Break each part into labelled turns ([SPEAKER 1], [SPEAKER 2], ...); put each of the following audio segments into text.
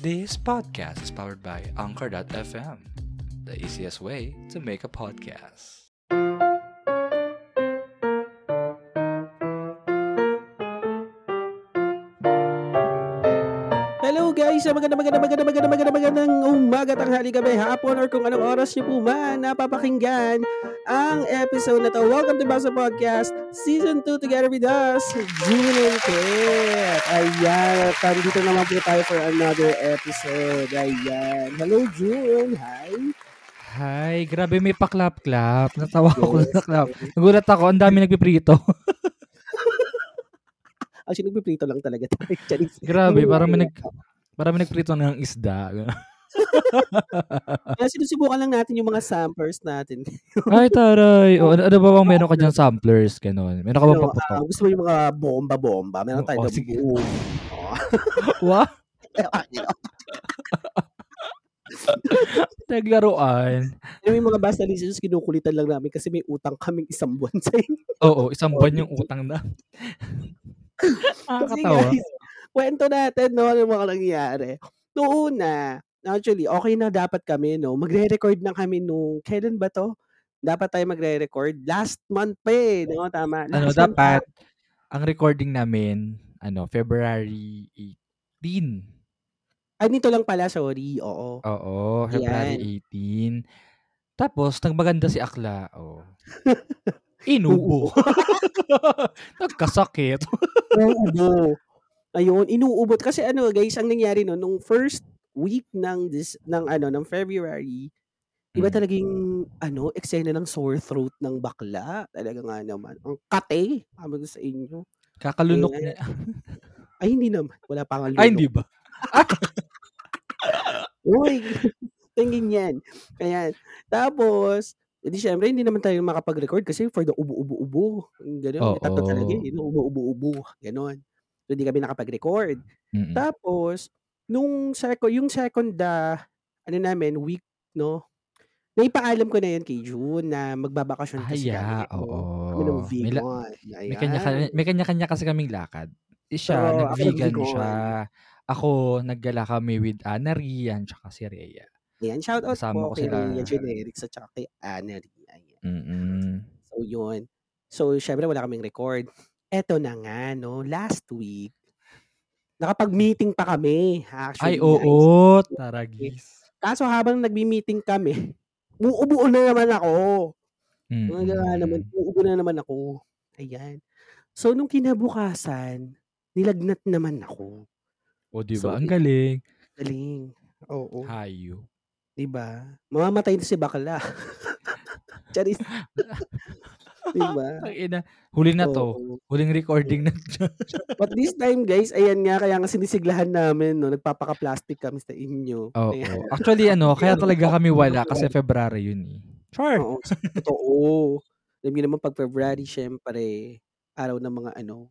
[SPEAKER 1] This podcast is powered by Anchor.fm, the easiest way to make a podcast.
[SPEAKER 2] Hello guys! Maganda, maganda, maganda, maganda, maganda, magandang umaga, tanghali, gabi, hapon, or kung anong oras niyo po man napapakinggan ang episode na to. Welcome to Basa Podcast Season 2 together with us, June and Kit. Ayan, dito naman po tayo for another episode. Ayan. Hello June! Hi!
[SPEAKER 1] Hi, grabe may paklap-klap. Natawa ako
[SPEAKER 2] Yes.
[SPEAKER 1] sa klap. Nagulat ako, ang dami nagpiprito.
[SPEAKER 2] Actually, nagpiprito lang talaga tayo.
[SPEAKER 1] Grabe, parang may, nag, parang may nagprito ng isda.
[SPEAKER 2] Kaya sinusubukan lang natin yung mga samplers natin.
[SPEAKER 1] Ay, taray. O, ano, ano ba bang meron ka dyan samplers? Ganon. Meron ka bang
[SPEAKER 2] Ano,
[SPEAKER 1] paputok?
[SPEAKER 2] ah, gusto mo yung mga bomba-bomba? Meron tayo
[SPEAKER 1] Oh,
[SPEAKER 2] na
[SPEAKER 1] sige.
[SPEAKER 2] boom.
[SPEAKER 1] Wow, naglaruan.
[SPEAKER 2] Yung may mga basta listeners, kinukulitan lang namin kasi may utang kaming isang buwan sa inyo.
[SPEAKER 1] Oo, isang buwan yung utang na.
[SPEAKER 2] Kasi
[SPEAKER 1] Nakakatawa.
[SPEAKER 2] guys, kwento natin, no, ano yung mga nangyayari. Noong una, actually, okay na dapat kami, no, magre-record na kami nung, kailan ba to? Dapat tayo magre-record. Last month pa eh, no, tama.
[SPEAKER 1] Ano,
[SPEAKER 2] Last month
[SPEAKER 1] dapat, ang recording namin, ano, February 18.
[SPEAKER 2] Ay, nito lang pala, sorry, oo.
[SPEAKER 1] Oo, February 18. Tapos, nagmaganda si Akla. Oh. Inubo. Nagkasakit.
[SPEAKER 2] Uubo. Ayun, inuubot. Kasi ano, guys, ang nangyari no, nung first week ng this, ng ano, ng February, Iba
[SPEAKER 1] Mm.
[SPEAKER 2] talagang ano, eksena ng sore throat ng bakla. Talaga nga naman. Ang kate, sabi ko sa inyo.
[SPEAKER 1] Kakalunok
[SPEAKER 2] Ayan.
[SPEAKER 1] niya.
[SPEAKER 2] Ay, hindi naman. Wala pa nga
[SPEAKER 1] Ay, hindi ba?
[SPEAKER 2] Uy, tingin yan. Ayan. Tapos, edi syempre, hindi naman tayo makapag-record kasi for the ubo-ubo-ubo. Ganon. May tatlo talaga
[SPEAKER 1] Oo.
[SPEAKER 2] eh. Ubo-ubo-ubo. Ganon. So, hindi kami nakapag-record.
[SPEAKER 1] Mm-mm.
[SPEAKER 2] Tapos, nung second, yung second, ah, ano namin, week, no? Naipaalam ko na yan kay June na magbabakasyon kasi
[SPEAKER 1] Aya,
[SPEAKER 2] kami.
[SPEAKER 1] oo.
[SPEAKER 2] Kami ng
[SPEAKER 1] May, la-
[SPEAKER 2] vegan.
[SPEAKER 1] may, kanya,
[SPEAKER 2] Ayan.
[SPEAKER 1] may kanya-kanya kasi kaming lakad. Eh, Siya,
[SPEAKER 2] ako
[SPEAKER 1] nag-vegan
[SPEAKER 2] nag-vegan.
[SPEAKER 1] siya. Ako, naggala kami with Ana Rian, tsaka si Rhea.
[SPEAKER 2] Ayan, shout out
[SPEAKER 1] Kasama
[SPEAKER 2] po kay. Rhea Generics at saka kay Annery. Ayan.
[SPEAKER 1] Mm-mm.
[SPEAKER 2] So, yun. So, syempre, wala kaming record. Eto na nga, no? Last week, nakapag-meeting pa kami, actually.
[SPEAKER 1] Ay,
[SPEAKER 2] guys.
[SPEAKER 1] oo. Taragis.
[SPEAKER 2] Kaso habang nagbi-meeting kami, muubo na naman ako. Mga nga naman, uubo na naman ako. Ayan. So, nung kinabukasan, nilagnat naman ako.
[SPEAKER 1] O, di
[SPEAKER 2] So,
[SPEAKER 1] ba? Ang galing.
[SPEAKER 2] galing. Oo.
[SPEAKER 1] Hayo.
[SPEAKER 2] Di ba? Mamamatay na si bakla. Charis. di ba?
[SPEAKER 1] Ang ina. Huli na to.
[SPEAKER 2] Oo.
[SPEAKER 1] Huling recording na.
[SPEAKER 2] But this time, guys, ayan nga, kaya nga sinisiglahan namin, no? Nagpapaka-plastic kami sa inyo.
[SPEAKER 1] Oo.
[SPEAKER 2] Ayan.
[SPEAKER 1] Actually, ano, kaya talaga kami wala kasi February yun eh. Sure.
[SPEAKER 2] Oo, totoo. Alam niyo naman, pag February, syempre, araw ng mga, ano,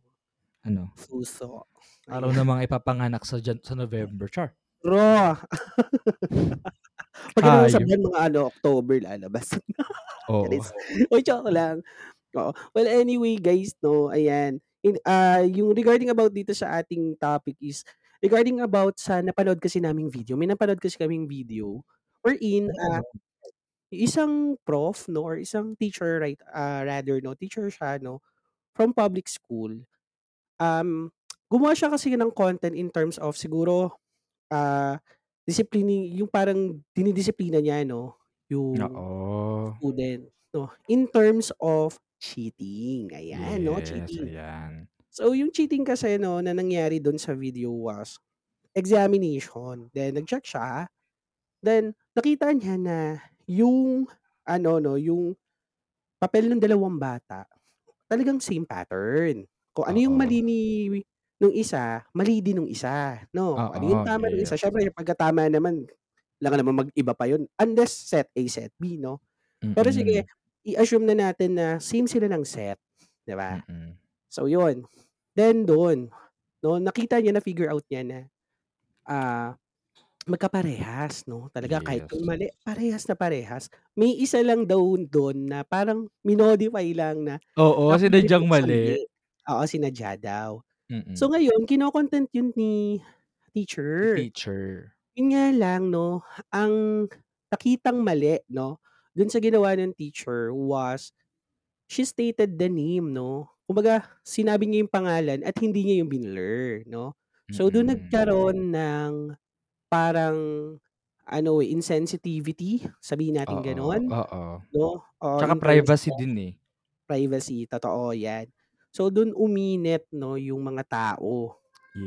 [SPEAKER 1] Ano?
[SPEAKER 2] puso.
[SPEAKER 1] Araw na mga ipapanganak sa, Jan- sa November. Char.
[SPEAKER 2] Bro! Pag
[SPEAKER 1] Hayop.
[SPEAKER 2] sabihan, mga ano, October lalabas.
[SPEAKER 1] Oo.
[SPEAKER 2] Charis. Uy, joke lang. Oo. Well, anyway, guys, no, ayan. In, ah yung regarding about dito sa ating topic is, regarding about sa napanood kasi naming video. May napanood kasi kaming video wherein ah yung isang prof, no, or isang teacher, right, ah rather, no, teacher siya, no, from public school. Um, gumawa siya kasi ng content in terms of siguro, ah disiplini, yung parang dinidisiplina niya, no, yung
[SPEAKER 1] Oo.
[SPEAKER 2] student, no, in terms of cheating. Ayan, no,
[SPEAKER 1] Yes,
[SPEAKER 2] cheating.
[SPEAKER 1] ayan.
[SPEAKER 2] So, yung cheating kasi, no, na nangyari doon sa video was examination. Then, nag-check siya. Then, nakita niya na yung, ano, no, yung papel ng dalawang bata, talagang same pattern. Kung ano yung
[SPEAKER 1] Oo.
[SPEAKER 2] mali ni nung isa, mali din nung isa. No? Kung ano yung
[SPEAKER 1] Oo,
[SPEAKER 2] tama nung isa. Syempre, yung pagkatama naman, lang naman mag-iba pa yun. Unless set A, set B, no? Pero sige, i-assume na natin na same sila ng set. Di ba?
[SPEAKER 1] Mm-mm.
[SPEAKER 2] So, yun. Then, doon, no, nakita niya na figure out niya na ah magkaparehas, no? Talaga kahit
[SPEAKER 1] Yes.
[SPEAKER 2] yung mali, parehas na parehas. May isa lang daw doon na parang minodify lang na
[SPEAKER 1] Oo,
[SPEAKER 2] ganito sa
[SPEAKER 1] mali.
[SPEAKER 2] mali. Oo, sinadya daw.
[SPEAKER 1] Mm.
[SPEAKER 2] So ngayon, kino-content yun ni teacher.
[SPEAKER 1] teacher.
[SPEAKER 2] Yun nga lang 'no, ang nakitang mali 'no, dun sa ginawa ng teacher was, she stated the name 'no. Kumbaga sinabi niya yung pangalan at hindi niya yung binlur 'no. So dun
[SPEAKER 1] Mm.
[SPEAKER 2] nagkaroon ng parang ano, eh, insensitivity, sabihin natin
[SPEAKER 1] Oo,
[SPEAKER 2] gano'n,
[SPEAKER 1] oo.
[SPEAKER 2] 'no, oo,
[SPEAKER 1] Tsaka
[SPEAKER 2] in terms
[SPEAKER 1] privacy
[SPEAKER 2] of
[SPEAKER 1] din, eh.
[SPEAKER 2] privacy, totoo 'yan. So dun uminit 'no, yung mga tao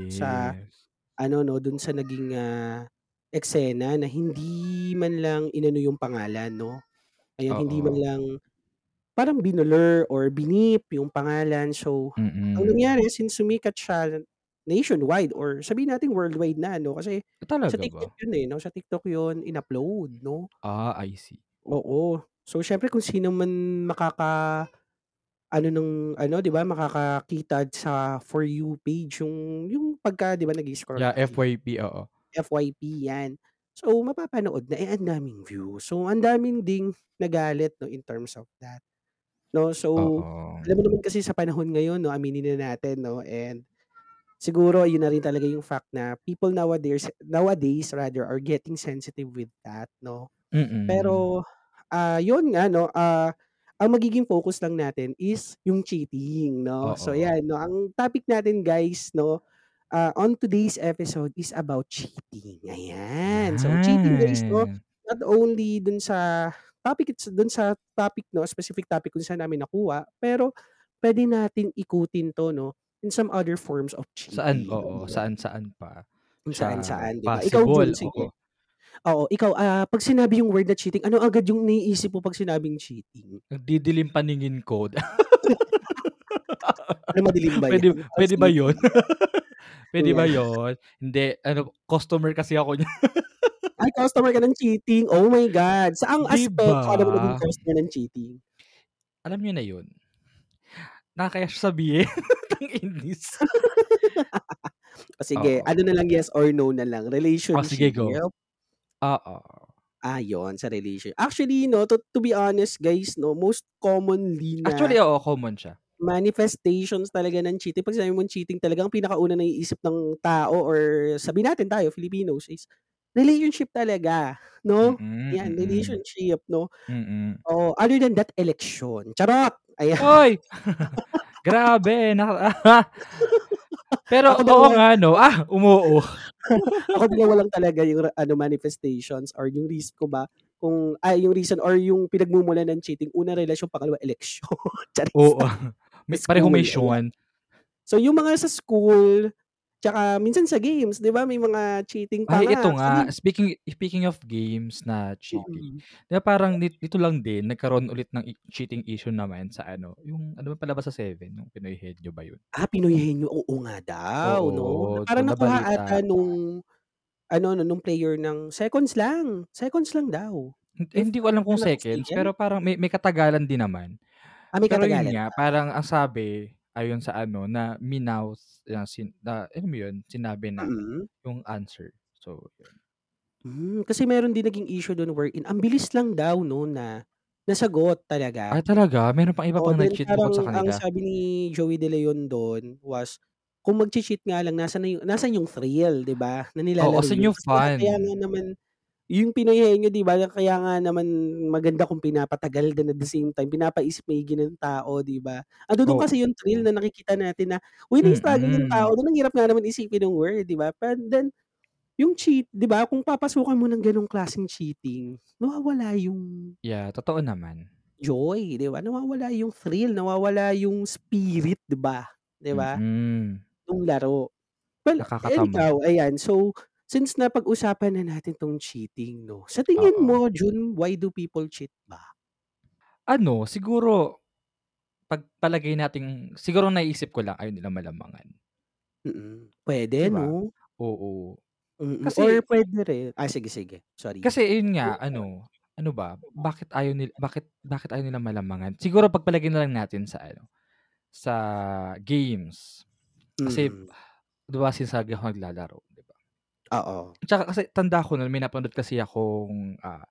[SPEAKER 2] sa
[SPEAKER 1] Yes.
[SPEAKER 2] ano 'no, dun sa naging, ah, eksena na hindi man lang inano yung pangalan 'no. Ayan, hindi man
[SPEAKER 1] Oo.
[SPEAKER 2] lang parang binlur or binip yung pangalan. So, ang
[SPEAKER 1] Mm.
[SPEAKER 2] nangyari since sumikat siya nationwide or sabihin nating worldwide na 'no, kasi
[SPEAKER 1] Ah,
[SPEAKER 2] sa
[SPEAKER 1] talaga
[SPEAKER 2] TikTok
[SPEAKER 1] ba?
[SPEAKER 2] yun, eh, 'no, sa TikTok yun in-upload 'no.
[SPEAKER 1] Ah, I see.
[SPEAKER 2] Oo. So siyempre kung sino man makaka-ano nung ano 'di ba, makakakita sa For You page yung yung pagka 'di ba nag-i-scroll
[SPEAKER 1] Yeah,
[SPEAKER 2] tayo.
[SPEAKER 1] FYP, oo.
[SPEAKER 2] FYP 'yan. So mapapanood na, eh, ang daming views. So ang daming ding nagalit 'no, in terms of that, 'no. So,
[SPEAKER 1] Oo.
[SPEAKER 2] alam mo naman kasi sa panahon ngayon 'no, aminin na natin 'no, and siguro yun na rin talaga yung fact na people nowadays nowadays rather are getting sensitive with that 'no.
[SPEAKER 1] Mm.
[SPEAKER 2] Pero, ah, yun nga 'no, ah, ang magiging focus lang natin is yung cheating 'no. So
[SPEAKER 1] Oo.
[SPEAKER 2] yan 'no, ang topic natin guys 'no, ah, on today's episode is about cheating, ayan. So cheating guys 'no, not only dun sa topic it's dun sa topic 'no, specific topic kung saan namin nakuha, pero puwede nating ikutin 'to 'no, in some other forms of
[SPEAKER 1] Saan,
[SPEAKER 2] cheating,
[SPEAKER 1] oo,
[SPEAKER 2] 'no.
[SPEAKER 1] saan-saan pa
[SPEAKER 2] Kung
[SPEAKER 1] siya
[SPEAKER 2] saan-saan 'di ba. Ikaw Jun, sige.
[SPEAKER 1] oo.
[SPEAKER 2] Oo, ikaw, ah, 'pag sinabi yung word na cheating, ano agad yung naiisip mo 'pag sinabing cheating?
[SPEAKER 1] Nagdidilim paningin ko.
[SPEAKER 2] Ano madilim ba
[SPEAKER 1] Puwede
[SPEAKER 2] yan?
[SPEAKER 1] Puwede ba
[SPEAKER 2] sleepy?
[SPEAKER 1] yun? Puwede ba
[SPEAKER 2] Ayan.
[SPEAKER 1] yun? Hindi, ano, customer kasi ako niyan.
[SPEAKER 2] Ay, customer ka ng cheating, oh my God. Saang
[SPEAKER 1] 'Di
[SPEAKER 2] aspeto ka naman naging
[SPEAKER 1] ba?
[SPEAKER 2] customer ng cheating?
[SPEAKER 1] Alam niyo na yun. Nakakahiya siya sabihin, kainis.
[SPEAKER 2] Oh, sige,
[SPEAKER 1] Oo.
[SPEAKER 2] ano na lang, yes or no na lang,
[SPEAKER 1] Oh, sige go.
[SPEAKER 2] relationship?
[SPEAKER 1] Oo.
[SPEAKER 2] Ah, yun sa relation actually 'no, to to be honest guys 'no, most commonly na
[SPEAKER 1] Actually, oo, common siya.
[SPEAKER 2] manifestations talaga ng cheating, 'pag sinabi mong cheating talagang pinakauna naiisip ng tao or sabihin natin tayo Filipinos is relationship talaga 'no.
[SPEAKER 1] Mm,
[SPEAKER 2] Yan, relationship 'no.
[SPEAKER 1] Mm.
[SPEAKER 2] Oo, other than that, eleksyon, charot! Ayan.
[SPEAKER 1] Hoy! Grabe naka pero
[SPEAKER 2] Ako
[SPEAKER 1] oo nga 'no, ah, umoo.
[SPEAKER 2] ako dalawa lang talaga yung ano, manifestations or yung reason ko ba kung ay yung reason or yung pinagmumulan ng cheating, una relasyon, pangalawa charis.
[SPEAKER 1] Oo. May
[SPEAKER 2] School,
[SPEAKER 1] may. Sean.
[SPEAKER 2] So yung mga sa school, tsaka minsan sa games 'di ba, may mga cheating pa
[SPEAKER 1] Ay, ito
[SPEAKER 2] nga.
[SPEAKER 1] nga,
[SPEAKER 2] Sabihin
[SPEAKER 1] speaking speaking of games na cheating,
[SPEAKER 2] Mm.
[SPEAKER 1] 'di ba parang nito lang din nagkaroon ulit ng cheating issue naman sa ano, yung ano ba palabas sa Seven, yung Pinoy Henyo ba yun?
[SPEAKER 2] Ah, Pinoy Henyo, oo nga daw 'no.
[SPEAKER 1] Oo, so
[SPEAKER 2] Parang nakuha ata nung ano 'no, nung player ng seconds lang, seconds lang daw. If
[SPEAKER 1] hindi ko alam kung seconds, pero parang may may katagalan din naman.
[SPEAKER 2] Ah, may
[SPEAKER 1] Pero yun
[SPEAKER 2] katagalan
[SPEAKER 1] nga,
[SPEAKER 2] pa.
[SPEAKER 1] parang ang sabi, ayon sa ano, na minouth na sin na alam mo yun, sinabi na
[SPEAKER 2] Mm.
[SPEAKER 1] yung answer. So, yun.
[SPEAKER 2] Hmm, kasi meron din naging issue dun wherein ang bilis lang daw 'no, na nasagot talaga.
[SPEAKER 1] Ay, talaga? Meron pang iba
[SPEAKER 2] Oo,
[SPEAKER 1] pang
[SPEAKER 2] then
[SPEAKER 1] nag-cheat
[SPEAKER 2] parang
[SPEAKER 1] bukod sa
[SPEAKER 2] ang
[SPEAKER 1] kanila?
[SPEAKER 2] sabi ni Joey De Leon dun was, kung magche-cheat nga lang nasaan na yung nasaan yung thrill 'di ba, na
[SPEAKER 1] Oo,
[SPEAKER 2] nilalaro
[SPEAKER 1] asan
[SPEAKER 2] yun.
[SPEAKER 1] yung
[SPEAKER 2] Kasi kaya nga naman yung Henyo 'di ba, kaya nga naman maganda kung pinapatagal din at the same time pinapaisip maigi ng tao 'di ba. Andudun kasi yung thrill na nakikita natin na, uy, na-struggle yung tao dun, ang hirap nga naman isipin yung word 'di ba. But then, yung cheat 'di ba, kung papasukan mo ng ganong klaseng cheating, nawawala yung
[SPEAKER 1] Yeah, totoo naman.
[SPEAKER 2] joy 'di ba, nawawala yung thrill, nawawala yung spirit 'di ba, 'di ba,
[SPEAKER 1] Mm.
[SPEAKER 2] nung laro. Well, eh,
[SPEAKER 1] Nakakatamad.
[SPEAKER 2] ikaw, ayan, so since napag-usapan na natin 'tong cheating 'no, sa tingin
[SPEAKER 1] Oo.
[SPEAKER 2] mo Jun, why do people cheat ba?
[SPEAKER 1] Ano, siguro pagpalagay nating siguro naiisip ko lang ayaw nilang malamangan.
[SPEAKER 2] Mm,
[SPEAKER 1] 'Di
[SPEAKER 2] puwede
[SPEAKER 1] ba?
[SPEAKER 2] 'no?
[SPEAKER 1] Oo.
[SPEAKER 2] Mm, or
[SPEAKER 1] Kasi
[SPEAKER 2] puwede rin ah, sige, sige, sorry.
[SPEAKER 1] kasi ayun nga, ano, ano ba, bakit ayaw nil bakit bakit ayaw nilang malamangan? Siguro pagpalagay na lang natin sa ano, sa games. Kasi,
[SPEAKER 2] Mm.
[SPEAKER 1] 'di ba sinasabi ako naglalaro?
[SPEAKER 2] Oo.
[SPEAKER 1] Tsaka kasi tanda ko nun may napanood kasi akong, ah,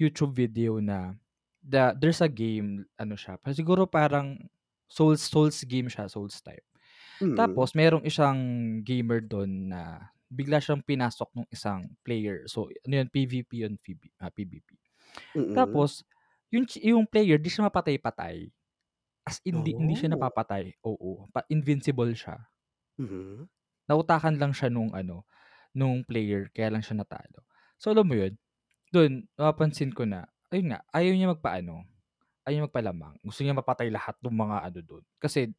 [SPEAKER 1] YouTube video na the there's a game, ano siya, siguro parang Souls Souls game siya, Souls type.
[SPEAKER 2] Mm.
[SPEAKER 1] Tapos merong isang gamer dun na bigla siyang pinasok nung isang player. So, ano yun, PVP yun, PV ah, PVP.
[SPEAKER 2] Mm.
[SPEAKER 1] Tapos yung yung player 'di siya mapatay-patay. As in, di hindi siya
[SPEAKER 2] Oh.
[SPEAKER 1] napapatay, oo, pa invincible siya.
[SPEAKER 2] Mhm.
[SPEAKER 1] Nautakan lang siya nung ano, nung player kaya lang siya natalo. So, alam mo yun, dun napapansin ko na, ayun nga, ayaw niya magpa-ano, ayaw niya magpalamang. Gusto niya mapatay lahat nung mga ano dun. Kasi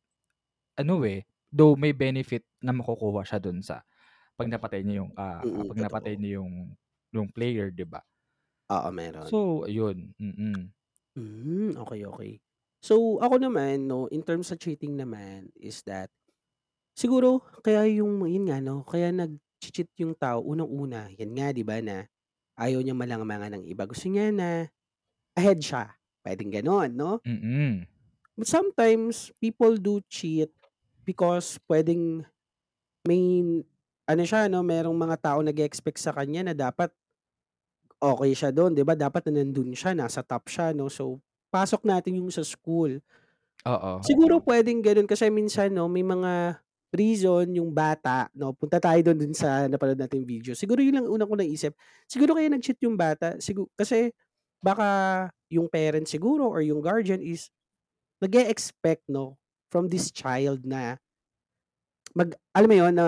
[SPEAKER 1] ano, eh, though may benefit na makukuha siya dun sa 'pag napatay niya yung, ah,
[SPEAKER 2] Mm,
[SPEAKER 1] 'pag napatay
[SPEAKER 2] totoo.
[SPEAKER 1] niya yung yung player, 'di ba?
[SPEAKER 2] Oo, meron.
[SPEAKER 1] So, ayun, mm.
[SPEAKER 2] Hmm, okey, okey. So, ako naman 'no, in terms sa cheating naman is that, siguro kaya yung yun nga 'no, kaya nagche-cheat yung tao unang-una, yan nga 'di ba, na ayaw niyang malamangan ng iba. Gusto niya na ahead siya, puwedeng gano'n 'no?
[SPEAKER 1] Mm.
[SPEAKER 2] But sometimes people do cheat because puwedeng may ano siya 'no, merong mga taong nag-e-expect sa kanya na dapat okey siya dun, 'di ba? Dapat na nandun siya, nasa top siya 'no. So, pasok natin yung sa school.
[SPEAKER 1] Oo.
[SPEAKER 2] Siguro puwedeng gano'n kasi minsan 'no, may mga reason yung bata 'no, punta tayo dun dun sa napanood nating video. Siguro yun lang una kong naisip. Siguro kaya nag-cheat yung bata sigu kasi baka yung parents siguro or yung guardian is nag-e-expect 'no, from this child na mag alam mo yun, na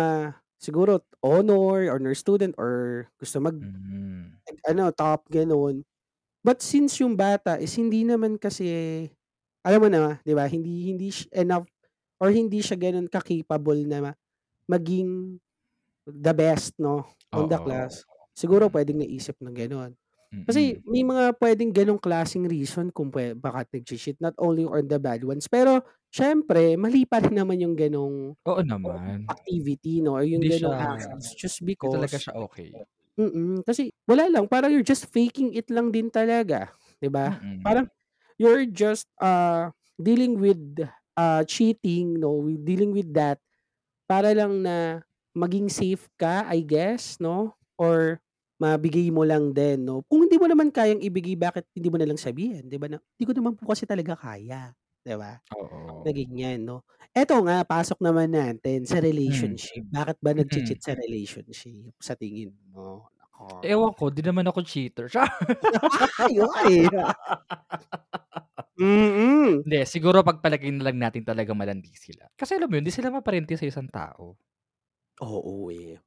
[SPEAKER 2] siguro honor, honor student or gusto mag
[SPEAKER 1] Hmm.
[SPEAKER 2] ano, top gano'n. But since yung bata is hindi naman kasi alam mo na, 'di ba, hindi hindi enough or hindi siya gano'n ka-capable na ma maging the best 'no, on the class. Siguro puwedeng naisip na gano'n. Kasi may mga puwedeng gano'ng klaseng reason kung pwe bakit nagche-cheat, not only on the bad ones. Pero siyempre mali pa rin naman yung gano'ng
[SPEAKER 1] Oo naman.
[SPEAKER 2] activity 'no, or yung
[SPEAKER 1] Hindi siya
[SPEAKER 2] gano'ng actions just
[SPEAKER 1] hindi talaga
[SPEAKER 2] because
[SPEAKER 1] siya okey.
[SPEAKER 2] mm, kasi wala lang, parang you're just faking it lang din talaga, 'di ba? Parang you're just, ah, dealing with, ah, cheating 'no, dealing with that para lang na maging safe ka, I guess 'no, or mabigay mo lang din 'no. Kung hindi mo naman kayang ibigay bakit hindi mo nalang sabihin, 'di ba, na, "Di ko naman po kasi talaga kaya." 'Di ba? Na
[SPEAKER 1] Oo.
[SPEAKER 2] ganyan 'no. Eto nga, pasok naman natin sa
[SPEAKER 1] Hmm.
[SPEAKER 2] relationship. Bakit ba
[SPEAKER 1] Mm.
[SPEAKER 2] nagche-cheat sa relationship sa tingin mo? Naku.
[SPEAKER 1] Ewan ko, 'di naman ako cheater, char!
[SPEAKER 2] Ay, okey. Mm.
[SPEAKER 1] Hindi, siguro pagpalagay na lang natin talagang malandi sila. Kasi alam mo yun, 'di sila maparente sa isang tao.
[SPEAKER 2] Oo, eh.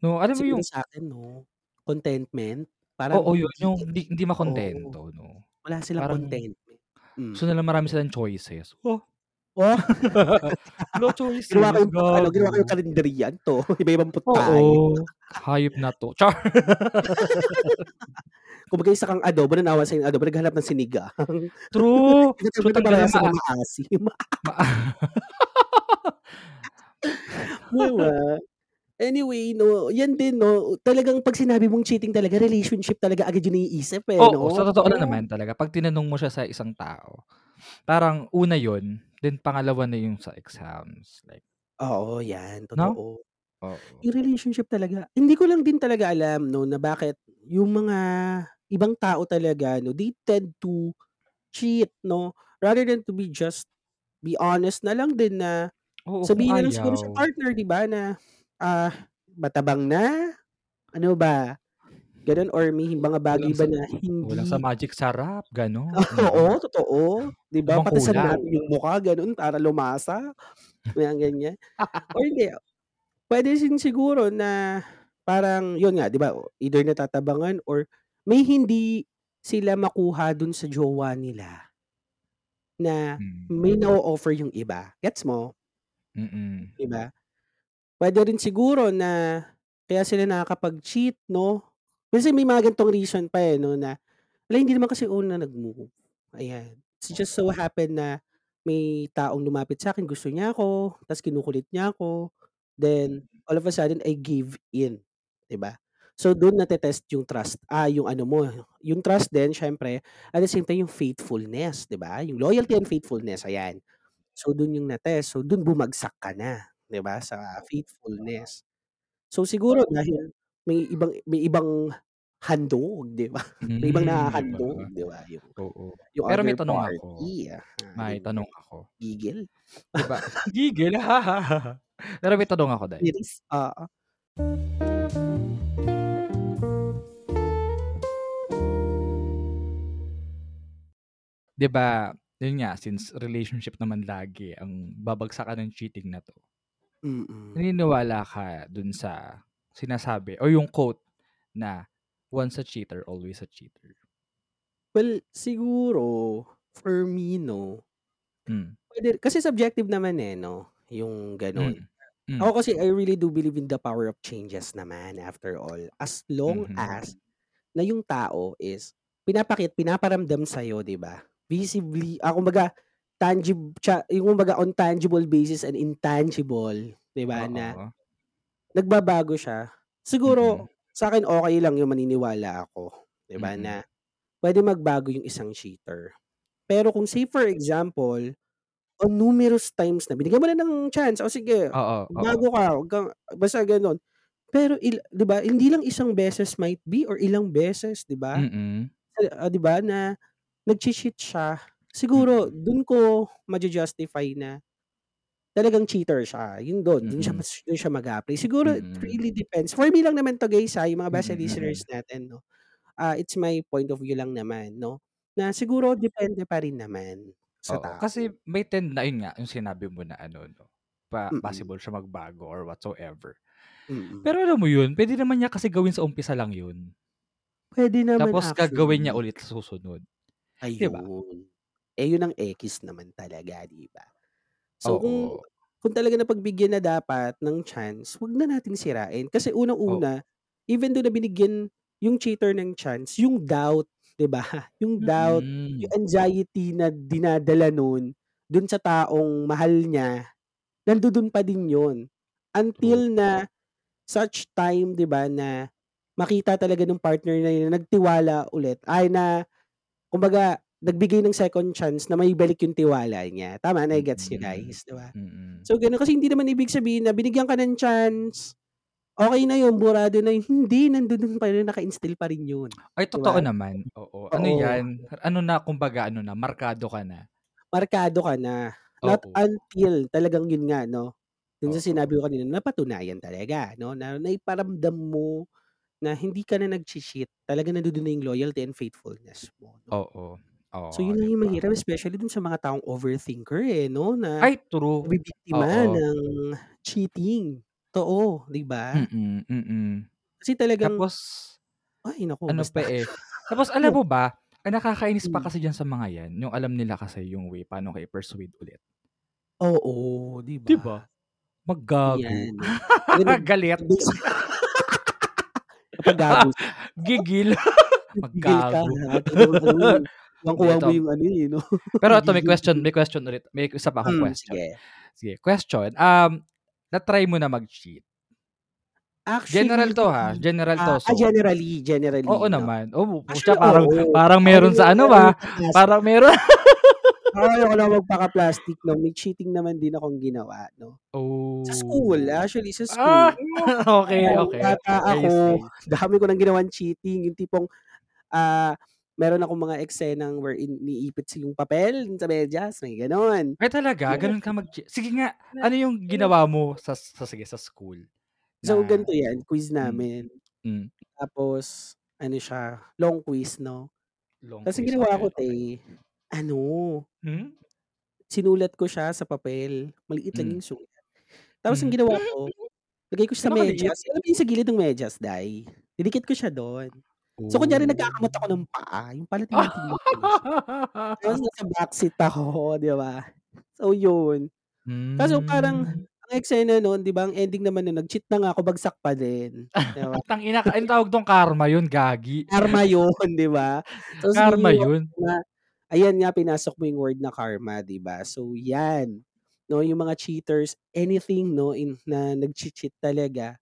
[SPEAKER 1] 'No, alam mo
[SPEAKER 2] Siguro
[SPEAKER 1] yung
[SPEAKER 2] sa'kin 'no, contentment. Parang
[SPEAKER 1] Oo, yun
[SPEAKER 2] hindi
[SPEAKER 1] yung hindi hindi
[SPEAKER 2] oo,
[SPEAKER 1] makontento 'no.
[SPEAKER 2] wala silang
[SPEAKER 1] Parang
[SPEAKER 2] contentment.
[SPEAKER 1] gusto
[SPEAKER 2] Hmm.
[SPEAKER 1] nila marami silang choices. Oh!
[SPEAKER 2] Oh!
[SPEAKER 1] Wala
[SPEAKER 2] Ginawa
[SPEAKER 1] choices,
[SPEAKER 2] kayong ano, ginawa kayong
[SPEAKER 1] gago.
[SPEAKER 2] karenderya 'to, iba-ibang putay.
[SPEAKER 1] Oo, hayop na 'to, char!
[SPEAKER 2] Kumbaga isa kang adobo, nanaawa sa'yo yung adobo, naghahanap ng sinigang.
[SPEAKER 1] True!
[SPEAKER 2] Ito
[SPEAKER 1] talaga
[SPEAKER 2] parehas
[SPEAKER 1] maa
[SPEAKER 2] namang maasim.
[SPEAKER 1] ma
[SPEAKER 2] 'Di ba? Anyway 'no, yan din 'no, talagang 'pag sinabi mong cheating talaga, relationship talaga agad yung naiisip, eh,
[SPEAKER 1] Oo, sa
[SPEAKER 2] 'no?
[SPEAKER 1] totoo lang
[SPEAKER 2] Oh.
[SPEAKER 1] naman talaga 'pag tinanong mo siya sa isang tao, parang una yun, then pangalawa na yung sa exams, like
[SPEAKER 2] Oo, yan,
[SPEAKER 1] 'No? Oo.
[SPEAKER 2] Yung relationship talaga hindi ko lang din talaga alam 'no, na bakit yung mga ibang tao talaga 'no, they tend to cheat 'no, rather than to be just be honest na lang din na
[SPEAKER 1] Oo, kung
[SPEAKER 2] sabihin na lang siguro sa
[SPEAKER 1] ayaw.
[SPEAKER 2] partner 'di ba na, ah, matabang na, ano ba, gano'n or may mga bagay
[SPEAKER 1] Kulang
[SPEAKER 2] ba
[SPEAKER 1] sa
[SPEAKER 2] na
[SPEAKER 1] kulang sa
[SPEAKER 2] hindi
[SPEAKER 1] magic sarap, gano'n,
[SPEAKER 2] Oo, totoo, 'di ba, patisan
[SPEAKER 1] kulay.
[SPEAKER 2] natin yung mukha gano'n para lumasa, mga ganyan. Or hindi, puwede din siguro na parang yun nga 'di ba, either natatabangan or may hindi sila makuha dun sa jowa nila na
[SPEAKER 1] Hmm.
[SPEAKER 2] may na-o-offer yung iba, gets mo?
[SPEAKER 1] Mm.
[SPEAKER 2] 'Di ba? Puwede rin siguro na kaya sila nakakapag-cheat 'no, kasi may mga ganitong reason pa, eh, 'no, na, "Hala, hindi naman kasi una nag-move." Ayan. It just so happen na may taong lumapit sa'kin, gusto niya ako, ta's kinukulit niya ako, then all of a sudden I gave in, 'di ba? So, dun nate-test yung trust, ah, yung ano mo, yung trust din siyempre, at the same time yung faithfulness, 'di ba? Yung loyalty and faithfulness, ayan. So, dun yung na-test, so dun bumagsak ka na, 'di ba, sa faithfulness. So, siguro dahil may ibang may ibang handog, 'di ba? May ibang
[SPEAKER 1] Hmm, 'di ba?
[SPEAKER 2] nahahandog, 'di ba, yung
[SPEAKER 1] Oo.
[SPEAKER 2] yung
[SPEAKER 1] Pero may
[SPEAKER 2] other
[SPEAKER 1] tanong ako,
[SPEAKER 2] party, ah,
[SPEAKER 1] may
[SPEAKER 2] ganyan.
[SPEAKER 1] tanong ako.
[SPEAKER 2] Gigil.
[SPEAKER 1] 'Di ba gigil, pero may tanong ako, 'day.
[SPEAKER 2] Iris, oo.
[SPEAKER 1] 'Di ba, yun nga since relationship naman lagi ang babagsakan ng cheating na 'to.
[SPEAKER 2] Mm.
[SPEAKER 1] Naniniwala ka dun sa sinasabi o yung quote na, "Once a cheater, always a cheater."
[SPEAKER 2] Well, siguro for me 'no
[SPEAKER 1] Hmm.
[SPEAKER 2] Puwede kasi subjective naman, eh, 'no, yung gano'n.
[SPEAKER 1] Hmm, hmm.
[SPEAKER 2] Ako kasi I really do believe in the power of changes naman after all. As long
[SPEAKER 1] Mhm.
[SPEAKER 2] as na yung tao is pinapakit pinaparamdam sa'yo, 'di ba? Visibly ah, kumbaga tangib siya yung kumbaga on tangible basis and intangible, 'di ba, na nagbabago siya.
[SPEAKER 1] Mm.
[SPEAKER 2] Siguro sa'kin okey lang yung maniniwala ako, 'di ba,
[SPEAKER 1] Mm.
[SPEAKER 2] na puwede magbago yung isang cheater. Pero kung say for example, on numerous times na binigyan mo na ng chance, "O sige,
[SPEAKER 1] Oo, oo.
[SPEAKER 2] magbago ka, wag kang" basta gano'n. Pero il 'di ba, hindi lang isang beses might be or ilang beses, 'di ba?
[SPEAKER 1] Mm.
[SPEAKER 2] Ah, 'di ba, na nagche-cheat siya, siguro
[SPEAKER 1] Mm.
[SPEAKER 2] dun ko maju-justify na talagang cheater siya, yun dun, dun siya
[SPEAKER 1] Mm.
[SPEAKER 2] dun siya mag-a-apply. Siguro it
[SPEAKER 1] Mm.
[SPEAKER 2] really depends. For me lang naman 'to guys, ah, yung mga base
[SPEAKER 1] Mm,
[SPEAKER 2] listeners natin 'no, ah, it's my point of view lang naman 'no, na siguro depende pa rin naman sa
[SPEAKER 1] Oo, kasi
[SPEAKER 2] tao.
[SPEAKER 1] may tend na yun nga, yung sinabi mo na ano 'no, pa
[SPEAKER 2] Mm.
[SPEAKER 1] possible siya magbago or whatsoever.
[SPEAKER 2] Mm.
[SPEAKER 1] Pero alam mo yun, puwede naman niya kasi gawin sa umpisa lang yun.
[SPEAKER 2] Puwede naman
[SPEAKER 1] Tapos gagawin niya
[SPEAKER 2] actually.
[SPEAKER 1] ulit sa susunod?
[SPEAKER 2] Ayun. Eh, yun ang ekis naman talaga, 'di ba? So kung
[SPEAKER 1] Oo.
[SPEAKER 2] kung talagang napagbigyan na dapat ng chance, 'wag na nating sirain. Kasi
[SPEAKER 1] O
[SPEAKER 2] unang-una, even though na binigyan yung cheater ng chance, yung doubt, 'di ba? Yung doubt, yung
[SPEAKER 1] Mm.
[SPEAKER 2] anxiety na dinadala nun, dun sa taong mahal niya, nandudun pa din yun.
[SPEAKER 1] True.
[SPEAKER 2] Until na such time 'di ba, na makita talaga nung partner na yun na nagtiwala ulit ay na kumbaga nagbigay ng second chance na maibalik yung tiwala niya. Tama, na-ge-gets niyo
[SPEAKER 1] Mm.
[SPEAKER 2] guys, 'di ba?
[SPEAKER 1] Mm.
[SPEAKER 2] So gano'n, kasi hindi naman ibig sabihin na binigyan ka ng chance, okey na yun, burado na yun, hindi, nandudun pa rin, naka-instill pa rin yun,
[SPEAKER 1] Ay totoo naman, oo. Ano
[SPEAKER 2] Oo.
[SPEAKER 1] yan, ano na kumbaga ano na, markado ka na.
[SPEAKER 2] Markado ka na. Not
[SPEAKER 1] Oo.
[SPEAKER 2] until talagang yun nga 'no, dun sa
[SPEAKER 1] Oo.
[SPEAKER 2] sinabi ko kanina, napatunayan talaga 'no, na naiparamdam mo na hindi ka na nagche-cheat, talagang nandudun na yung loyalty and faithfulness mo 'no.
[SPEAKER 1] Oo,
[SPEAKER 2] So
[SPEAKER 1] oo,
[SPEAKER 2] yun
[SPEAKER 1] 'di
[SPEAKER 2] lang yung
[SPEAKER 1] ba?
[SPEAKER 2] mahirap especially dun sa mga taong overthinker, eh, 'no, na
[SPEAKER 1] Ay true,
[SPEAKER 2] nabibiktima
[SPEAKER 1] oo.
[SPEAKER 2] ng cheating, totoo, 'di ba?
[SPEAKER 1] Mm, mm.
[SPEAKER 2] Kasi talagang
[SPEAKER 1] Tapos
[SPEAKER 2] ay naku,
[SPEAKER 1] ano pa,
[SPEAKER 2] basta.
[SPEAKER 1] eh, tapos alam mo ba, ang nakakainis pa
[SPEAKER 2] Hmm.
[SPEAKER 1] kasi diyan sa mga yan, yung alam nila kasi yung way paano ka i-persuade ulit.
[SPEAKER 2] Oo, 'di
[SPEAKER 1] 'Di ba?
[SPEAKER 2] ba?
[SPEAKER 1] Mag-gago.
[SPEAKER 2] Yan. Kumbaga nag
[SPEAKER 1] Galit.
[SPEAKER 2] nag-base kapag gago sila.
[SPEAKER 1] Gigil.
[SPEAKER 2] Gigil ka,
[SPEAKER 1] Mag-gago.
[SPEAKER 2] ha,
[SPEAKER 1] Hindi
[SPEAKER 2] kuwang-kuwa mo yung ano, eh, 'no,
[SPEAKER 1] pero ito may question may question ulit, may isa pa akong
[SPEAKER 2] Hmm,
[SPEAKER 1] question.
[SPEAKER 2] sige.
[SPEAKER 1] Sige, question, um, na-try mo na mag-cheat? General
[SPEAKER 2] Actually,
[SPEAKER 1] 'to, ha, general
[SPEAKER 2] ah,
[SPEAKER 1] 'to,
[SPEAKER 2] ah,
[SPEAKER 1] so
[SPEAKER 2] generally,
[SPEAKER 1] oo
[SPEAKER 2] generally 'no.
[SPEAKER 1] naman. Oo, pucha
[SPEAKER 2] Actually,
[SPEAKER 1] parang
[SPEAKER 2] oo.
[SPEAKER 1] parang
[SPEAKER 2] Ako
[SPEAKER 1] meron sa ano,
[SPEAKER 2] ayoko
[SPEAKER 1] ah, parang meron
[SPEAKER 2] Ako ayoko lang magpaka-plastic 'no, may cheating naman din akong ginawa 'no. Sa school,
[SPEAKER 1] Oh.
[SPEAKER 2] actually sa school.
[SPEAKER 1] Ah, okey,
[SPEAKER 2] Oo,
[SPEAKER 1] okey.
[SPEAKER 2] bata ako, dami ko ng ginawang cheating, yung tipong, ah, meron akong mga eksenang wherein iniipit yung papel sa medyas, may gano'n.
[SPEAKER 1] Ay talaga,
[SPEAKER 2] Yes.
[SPEAKER 1] gano'n ka mag-che sige nga, ano yung
[SPEAKER 2] na
[SPEAKER 1] ginawa mo sa sa sige sa school
[SPEAKER 2] So
[SPEAKER 1] na
[SPEAKER 2] ganito yan, quiz
[SPEAKER 1] hmm,
[SPEAKER 2] namin,
[SPEAKER 1] hmm.
[SPEAKER 2] tapos ano siya, long quiz 'no.
[SPEAKER 1] Long
[SPEAKER 2] ang
[SPEAKER 1] quiz,
[SPEAKER 2] ginawa ko, te, ano,
[SPEAKER 1] Hmm?
[SPEAKER 2] sinulat ko siya sa papel, maliit lang
[SPEAKER 1] Hmm.
[SPEAKER 2] yung sulat. Tapos ang
[SPEAKER 1] Hmm.
[SPEAKER 2] ginawa ko, lagay ko siya sa
[SPEAKER 1] Pinakamaliit.
[SPEAKER 2] medyas, alam mo yung sa gilid ng medyas, day, dinikit ko siya dun. So kunyari
[SPEAKER 1] Oh.
[SPEAKER 2] nagkakamot ako ng paa, yung pala siya. Tapos nasa backseat ako, 'di ba. So yun. Kaso parang
[SPEAKER 1] Hmm.
[SPEAKER 2] ang eksena nun 'di ba, ang ending naman nun nag-cheat na nga ako, bagsak pa din, 'di ba?
[SPEAKER 1] Tangina ka anong tawag dun, karma yun, gagi.
[SPEAKER 2] Karma yun, 'di ba? Tapos
[SPEAKER 1] Karma
[SPEAKER 2] naging word
[SPEAKER 1] yun.
[SPEAKER 2] na ayan nga, pinasok mo yung word na karma, 'di ba? So yan, 'no, yung mga cheaters, anything 'no, in na nagche-cheat talaga,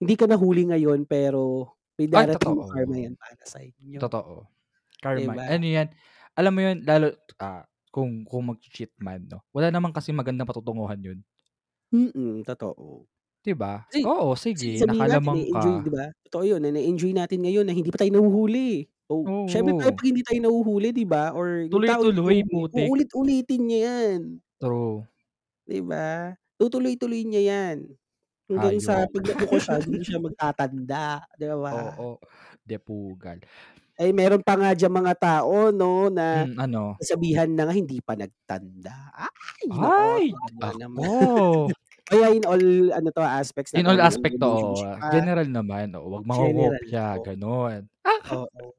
[SPEAKER 2] hindi ka nahuli ngayon pero may
[SPEAKER 1] Ay
[SPEAKER 2] darating
[SPEAKER 1] totoo.
[SPEAKER 2] karma yan para sa inyo.
[SPEAKER 1] Totoo.
[SPEAKER 2] 'Di
[SPEAKER 1] Karma,
[SPEAKER 2] ba?
[SPEAKER 1] ano yan, alam mo yun lalo, ah, kung kung magche-cheat man 'no, wala naman kasing magandang patutunguhan yun.
[SPEAKER 2] Mm, totoo.
[SPEAKER 1] 'Di ba?
[SPEAKER 2] Kasi
[SPEAKER 1] Oo,
[SPEAKER 2] kasi
[SPEAKER 1] sige
[SPEAKER 2] sabihin natin
[SPEAKER 1] nakalamang
[SPEAKER 2] na-e-enjoy
[SPEAKER 1] ka.
[SPEAKER 2] 'di ba, totoo yun, na na-enjoy natin ngayon na hindi pa tayo nahuhuli. Oh, siyempre tayo
[SPEAKER 1] Oo.
[SPEAKER 2] 'pag hindi tayo nahuhuli 'di ba, or yung taong hindi
[SPEAKER 1] Tuloy-tuloy,
[SPEAKER 2] nahuhuli,
[SPEAKER 1] putik.
[SPEAKER 2] uulit-ulitin niya yan.
[SPEAKER 1] True.
[SPEAKER 2] 'Di ba? Tutuloy-tuloy niya yan. Hanggang
[SPEAKER 1] Hayop.
[SPEAKER 2] sa 'pag nauuko siya dun siya magtatanda, 'di ba?
[SPEAKER 1] Oo, de-pugal.
[SPEAKER 2] Eh, meron pa nga diyang mga tao 'no, na
[SPEAKER 1] Hmm, ano?
[SPEAKER 2] nasabihan na nga hindi pa nagtanda. Ay naku,
[SPEAKER 1] Ay!
[SPEAKER 2] tama naman. Kaya in all ano 'to, aspects na
[SPEAKER 1] In
[SPEAKER 2] 'to
[SPEAKER 1] all
[SPEAKER 2] 'no, ng
[SPEAKER 1] aspect, oo.
[SPEAKER 2] relationship, ah
[SPEAKER 1] General naman, oo, 'wag
[SPEAKER 2] General
[SPEAKER 1] mangongopya,
[SPEAKER 2] po.
[SPEAKER 1] gano'n.
[SPEAKER 2] Oo.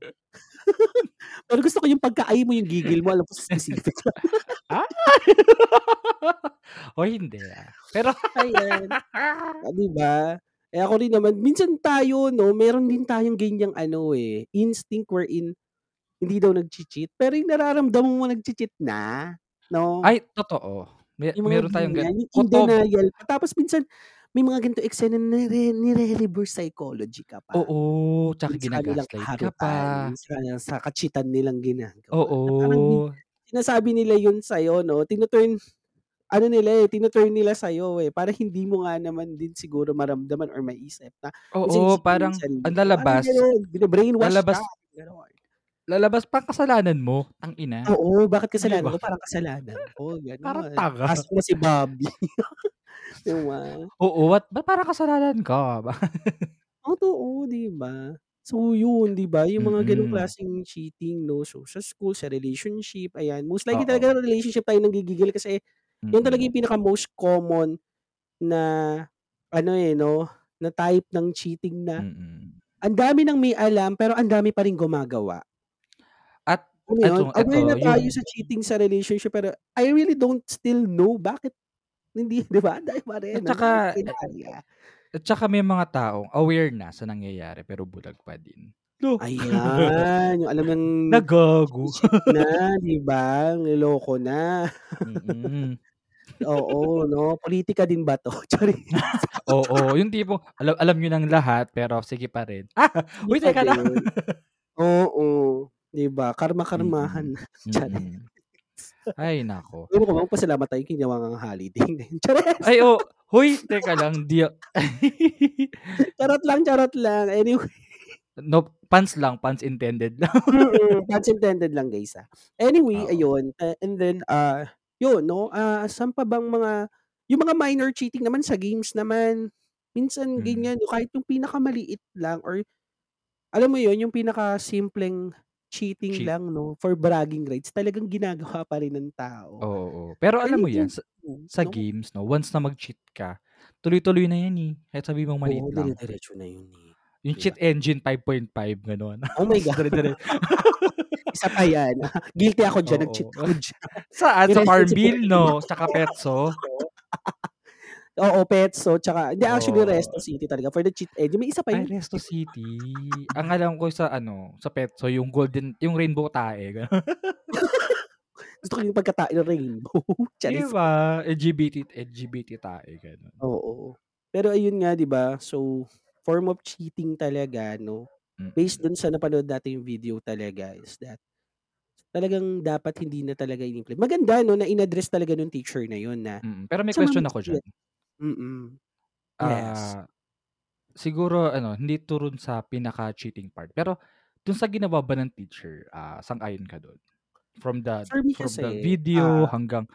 [SPEAKER 2] Pero gusto ko yung pagka-ay mo, yung gigil mo, alam ko specific.
[SPEAKER 1] Ah! Hoy, hindi, ah. Pero
[SPEAKER 2] Ayan. Oh, 'di ba? Eh, ako rin naman minsan tayo 'no, meron din tayong ganyang ano, eh, instinct wherein hindi daw nagche-cheat, pero yung nararamdaman mo nagche-cheat na, 'no?
[SPEAKER 1] Ay, totoo.
[SPEAKER 2] Mga
[SPEAKER 1] meron tayong gan
[SPEAKER 2] ganyan, yung denial. Tapos minsan may mga ganitong eksena na nire nire-reverse psychology ka pa.
[SPEAKER 1] Oo, 'tsaka gina-gaslight ka pa.
[SPEAKER 2] sa sa ka-cheat-an nilang ginagawa, na parang
[SPEAKER 1] Oo.
[SPEAKER 2] sinasabi nila yun sa'yo 'no, tinu-turn ano nila, eh, tinu-turn nila sa'yo, eh, para hindi mo nga naman din siguro maramdaman or maisip na
[SPEAKER 1] Oo, parang ang
[SPEAKER 2] parang
[SPEAKER 1] lalabas
[SPEAKER 2] gano'n. Bine-brainwash ka, gano'n.
[SPEAKER 1] Lalabas parang kasalanan mo, tang-ina.
[SPEAKER 2] Oo, bakit kasalanan
[SPEAKER 1] ba?
[SPEAKER 2] ko? Parang kasalanan ko,
[SPEAKER 1] Parang
[SPEAKER 2] gano'n.
[SPEAKER 1] tanga.
[SPEAKER 2] Kaso mo si Bobby. 'Di ba?
[SPEAKER 1] Oo, ba't ba't parang kasalanan ka? Ba
[SPEAKER 2] Totoo, 'di ba? So yun, 'di ba, yung mga gano'ng
[SPEAKER 1] Mm.
[SPEAKER 2] klaseng cheating 'no, so sa school, sa relationship, ayan. Most likely
[SPEAKER 1] Oo.
[SPEAKER 2] talaga relationship tayo nanggigigil kasi yun talaga yung pinaka most common na ano, eh, 'no, na type ng cheating na
[SPEAKER 1] Mm.
[SPEAKER 2] ang dami ng may alam, pero ang dami pa ring gumagawa. Mo yun?
[SPEAKER 1] eto
[SPEAKER 2] Aware na
[SPEAKER 1] eto
[SPEAKER 2] tayo
[SPEAKER 1] yung
[SPEAKER 2] sa cheating sa relationship, pero I really don't still know bakit hindi 'di ba, dami pa rin,
[SPEAKER 1] At
[SPEAKER 2] daming
[SPEAKER 1] saka e
[SPEAKER 2] detalye.
[SPEAKER 1] at saka may mga taong aware na sa nangyayari pero bulag pa din. Lo
[SPEAKER 2] Ayan, yung alam ng
[SPEAKER 1] Na gago.
[SPEAKER 2] cheat na, 'di ba? Niloko na.
[SPEAKER 1] Mm.
[SPEAKER 2] Oo 'no, pulitika din ba 'to? Charis.
[SPEAKER 1] Oo, yung tipong alam alam niyo ng lahat pero sige pa rin. Uy,
[SPEAKER 2] pa
[SPEAKER 1] teka lang.
[SPEAKER 2] Oo, 'di ba? Karma-karmahan
[SPEAKER 1] Mm,
[SPEAKER 2] na, charis.
[SPEAKER 1] mm. Ay naku.
[SPEAKER 2] Siguro kung magpasalamat tayo ginawa ngang holiday ngayon, charis!
[SPEAKER 1] Ay, o hoy, teka lang, di
[SPEAKER 2] Charot lang, charot lang. Anyway.
[SPEAKER 1] Nope, puns lang, puns intended lang.
[SPEAKER 2] Puns intended lang guys, ah. Anyway,
[SPEAKER 1] Oo.
[SPEAKER 2] ayun, ah, and then, ah, yun 'no, ah, saan pa bang mga yung mga minor cheating naman sa games naman, minsan
[SPEAKER 1] Mm.
[SPEAKER 2] ganyan, kahit yung pinakamaliit lang or alam mo yun, yung pinakasimpleng cheating
[SPEAKER 1] Cheat.
[SPEAKER 2] lang 'no, for bragging rights, talagang ginagawa pa rin ng tao.
[SPEAKER 1] Oo, pero
[SPEAKER 2] I
[SPEAKER 1] alam mo yan, sa sa
[SPEAKER 2] 'no?
[SPEAKER 1] games 'no, once na mag-cheat ka, tuloy-tuloy na yan, eh, kahit sabihin mong maliit
[SPEAKER 2] Oo,
[SPEAKER 1] lang.
[SPEAKER 2] dire-diretso na yun, eh,
[SPEAKER 1] Yung cheat engine 5.5 gano'n.
[SPEAKER 2] Oh my God.
[SPEAKER 1] Dire-dire
[SPEAKER 2] Isa pa yan, guilty ako diyan, nag-cheat
[SPEAKER 1] Oo.
[SPEAKER 2] ako diyan.
[SPEAKER 1] Saan,
[SPEAKER 2] May
[SPEAKER 1] sa
[SPEAKER 2] responsibility
[SPEAKER 1] Farmville 'no, tsaka Petso?
[SPEAKER 2] Oo, Petso, tsaka hindi actually
[SPEAKER 1] Oo.
[SPEAKER 2] Resto City talaga for the cheat engine, may isa pa
[SPEAKER 1] Ay,
[SPEAKER 2] yun.
[SPEAKER 1] Resto City. Ang alam ko sa ano, sa Petso yung golden yung rainbow tae.
[SPEAKER 2] Gusto ko yung pagka-tae na rainbow,
[SPEAKER 1] 'Di
[SPEAKER 2] charis.
[SPEAKER 1] ba? LGBT LGBT tae, gano'n.
[SPEAKER 2] Oo. Pero ayun nga 'di ba, so form of cheating talaga 'no, based
[SPEAKER 1] Mm.
[SPEAKER 2] dun sa napanood nating video talaga is that talagang dapat hindi na talaga ini-implement. Maganda 'no, na in-address talaga nung teacher na yun na
[SPEAKER 1] Mm, pero may question
[SPEAKER 2] ng
[SPEAKER 1] ako
[SPEAKER 2] cheat. Mm. Yes.
[SPEAKER 1] Ah, siguro ano, hindi 'to rin sa pinaka-cheating part, pero dun sa ginawa ba ng teacher, ah, sang-ayon ka dun? From the
[SPEAKER 2] For me
[SPEAKER 1] from the
[SPEAKER 2] kasi,
[SPEAKER 1] video
[SPEAKER 2] ah
[SPEAKER 1] hanggang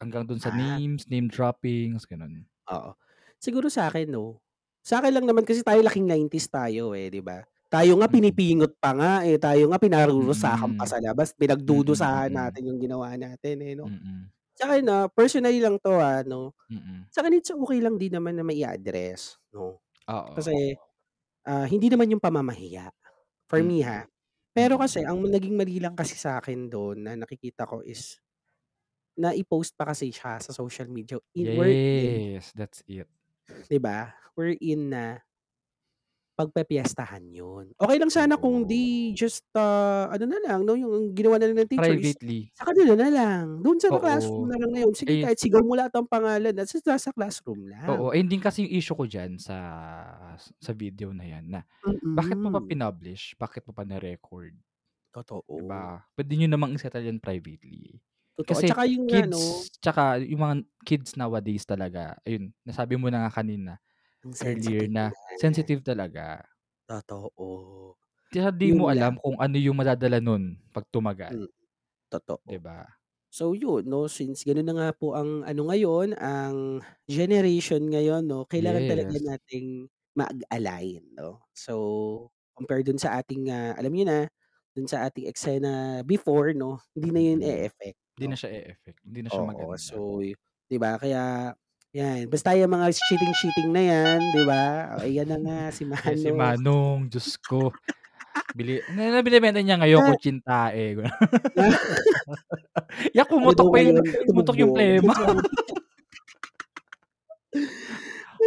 [SPEAKER 1] hanggang dun sa
[SPEAKER 2] Ah.
[SPEAKER 1] names, name droppings, gano'n.
[SPEAKER 2] Oo. Siguro sa'kin 'no, sa'kin lang naman kasi tayo laking 90's tayo, eh, 'di ba? Tayo nga
[SPEAKER 1] Mm.
[SPEAKER 2] pinipingot pa nga, eh, tayo nga pinarurusahan pa
[SPEAKER 1] Mm.
[SPEAKER 2] sa labas,
[SPEAKER 1] Mm,
[SPEAKER 2] pinagdudusahan
[SPEAKER 1] mm.
[SPEAKER 2] natin yung ginawa natin, eh, 'no?
[SPEAKER 1] Mm.
[SPEAKER 2] Sa'kin, ah, personally lang 'to, ah, 'no,
[SPEAKER 1] Mm.
[SPEAKER 2] sa'kin it's okey lang din naman na mai-address 'no,
[SPEAKER 1] Oo.
[SPEAKER 2] kasi, ah, hindi naman yung pamamahiya, for me,
[SPEAKER 1] Mm.
[SPEAKER 2] ha. Pero kasi
[SPEAKER 1] Mm.
[SPEAKER 2] ang naging mali lang kasi sa'kin dun na nakikita ko is nai-post pa kasi siya sa social media in wherein
[SPEAKER 1] Yes, that's it.
[SPEAKER 2] 'di ba, wherein na pagpepiyestahan yun. Okey lang sana kung they just, ah, ano na lang 'no, yung ginawa na lang ng teacher is
[SPEAKER 1] Privately.
[SPEAKER 2] sa kanila na lang, dun sa classroom
[SPEAKER 1] Oo.
[SPEAKER 2] na lang na yun. Sige,
[SPEAKER 1] Eh
[SPEAKER 2] kahit sigaw mo lahat ng pangalan nasa nasa classroom lang.
[SPEAKER 1] Oo, eh, yun din kasi yung issue ko diyan sa sa video na yan na bakit mo pa
[SPEAKER 2] Mm.
[SPEAKER 1] pinublish, bakit mo pa ni-record? 'Di
[SPEAKER 2] Totoo.
[SPEAKER 1] ba? Puwede niyo namang i-settle yan privately.
[SPEAKER 2] Totoo,
[SPEAKER 1] Kasi
[SPEAKER 2] tsaka yung ano
[SPEAKER 1] kids tsaka yung mga kids nowadays talaga, ayun, nasabi mo na nga kanina,
[SPEAKER 2] Ang
[SPEAKER 1] earlier
[SPEAKER 2] sensitive
[SPEAKER 1] na sensitive talaga.
[SPEAKER 2] Totoo.
[SPEAKER 1] Kaya di
[SPEAKER 2] Yun
[SPEAKER 1] mo
[SPEAKER 2] lang.
[SPEAKER 1] alam kung ano yung madadala nun 'pag tumagal.
[SPEAKER 2] Hmm,
[SPEAKER 1] 'Di
[SPEAKER 2] totoo.
[SPEAKER 1] ba?
[SPEAKER 2] So yun 'no, since gano'n na nga po ang ano ngayon, ang generation ngayon 'no, kailangan talaga
[SPEAKER 1] Yes.
[SPEAKER 2] nating mag-align 'no. So, compare dun sa ating, ah, alam niyo na, dun sa ating eksena before 'no, hindi na yun
[SPEAKER 1] Mm.
[SPEAKER 2] e-effect
[SPEAKER 1] Hindi na
[SPEAKER 2] 'no.
[SPEAKER 1] siya e-effect, hindi na siya
[SPEAKER 2] Oo,
[SPEAKER 1] maganda.
[SPEAKER 2] so 'di ba kaya 'yan, basta yung mga cheating-cheating na 'yan 'di ba, oh, ayan na nga si
[SPEAKER 1] Eh, si
[SPEAKER 2] Manong.
[SPEAKER 1] Manong, Diyos ko. Bili na na binebenta niya ngayon
[SPEAKER 2] Ah.
[SPEAKER 1] kutsintae. Yak
[SPEAKER 2] Ano daw
[SPEAKER 1] pumutok pa yung
[SPEAKER 2] ngayon,
[SPEAKER 1] pumutok yung plema.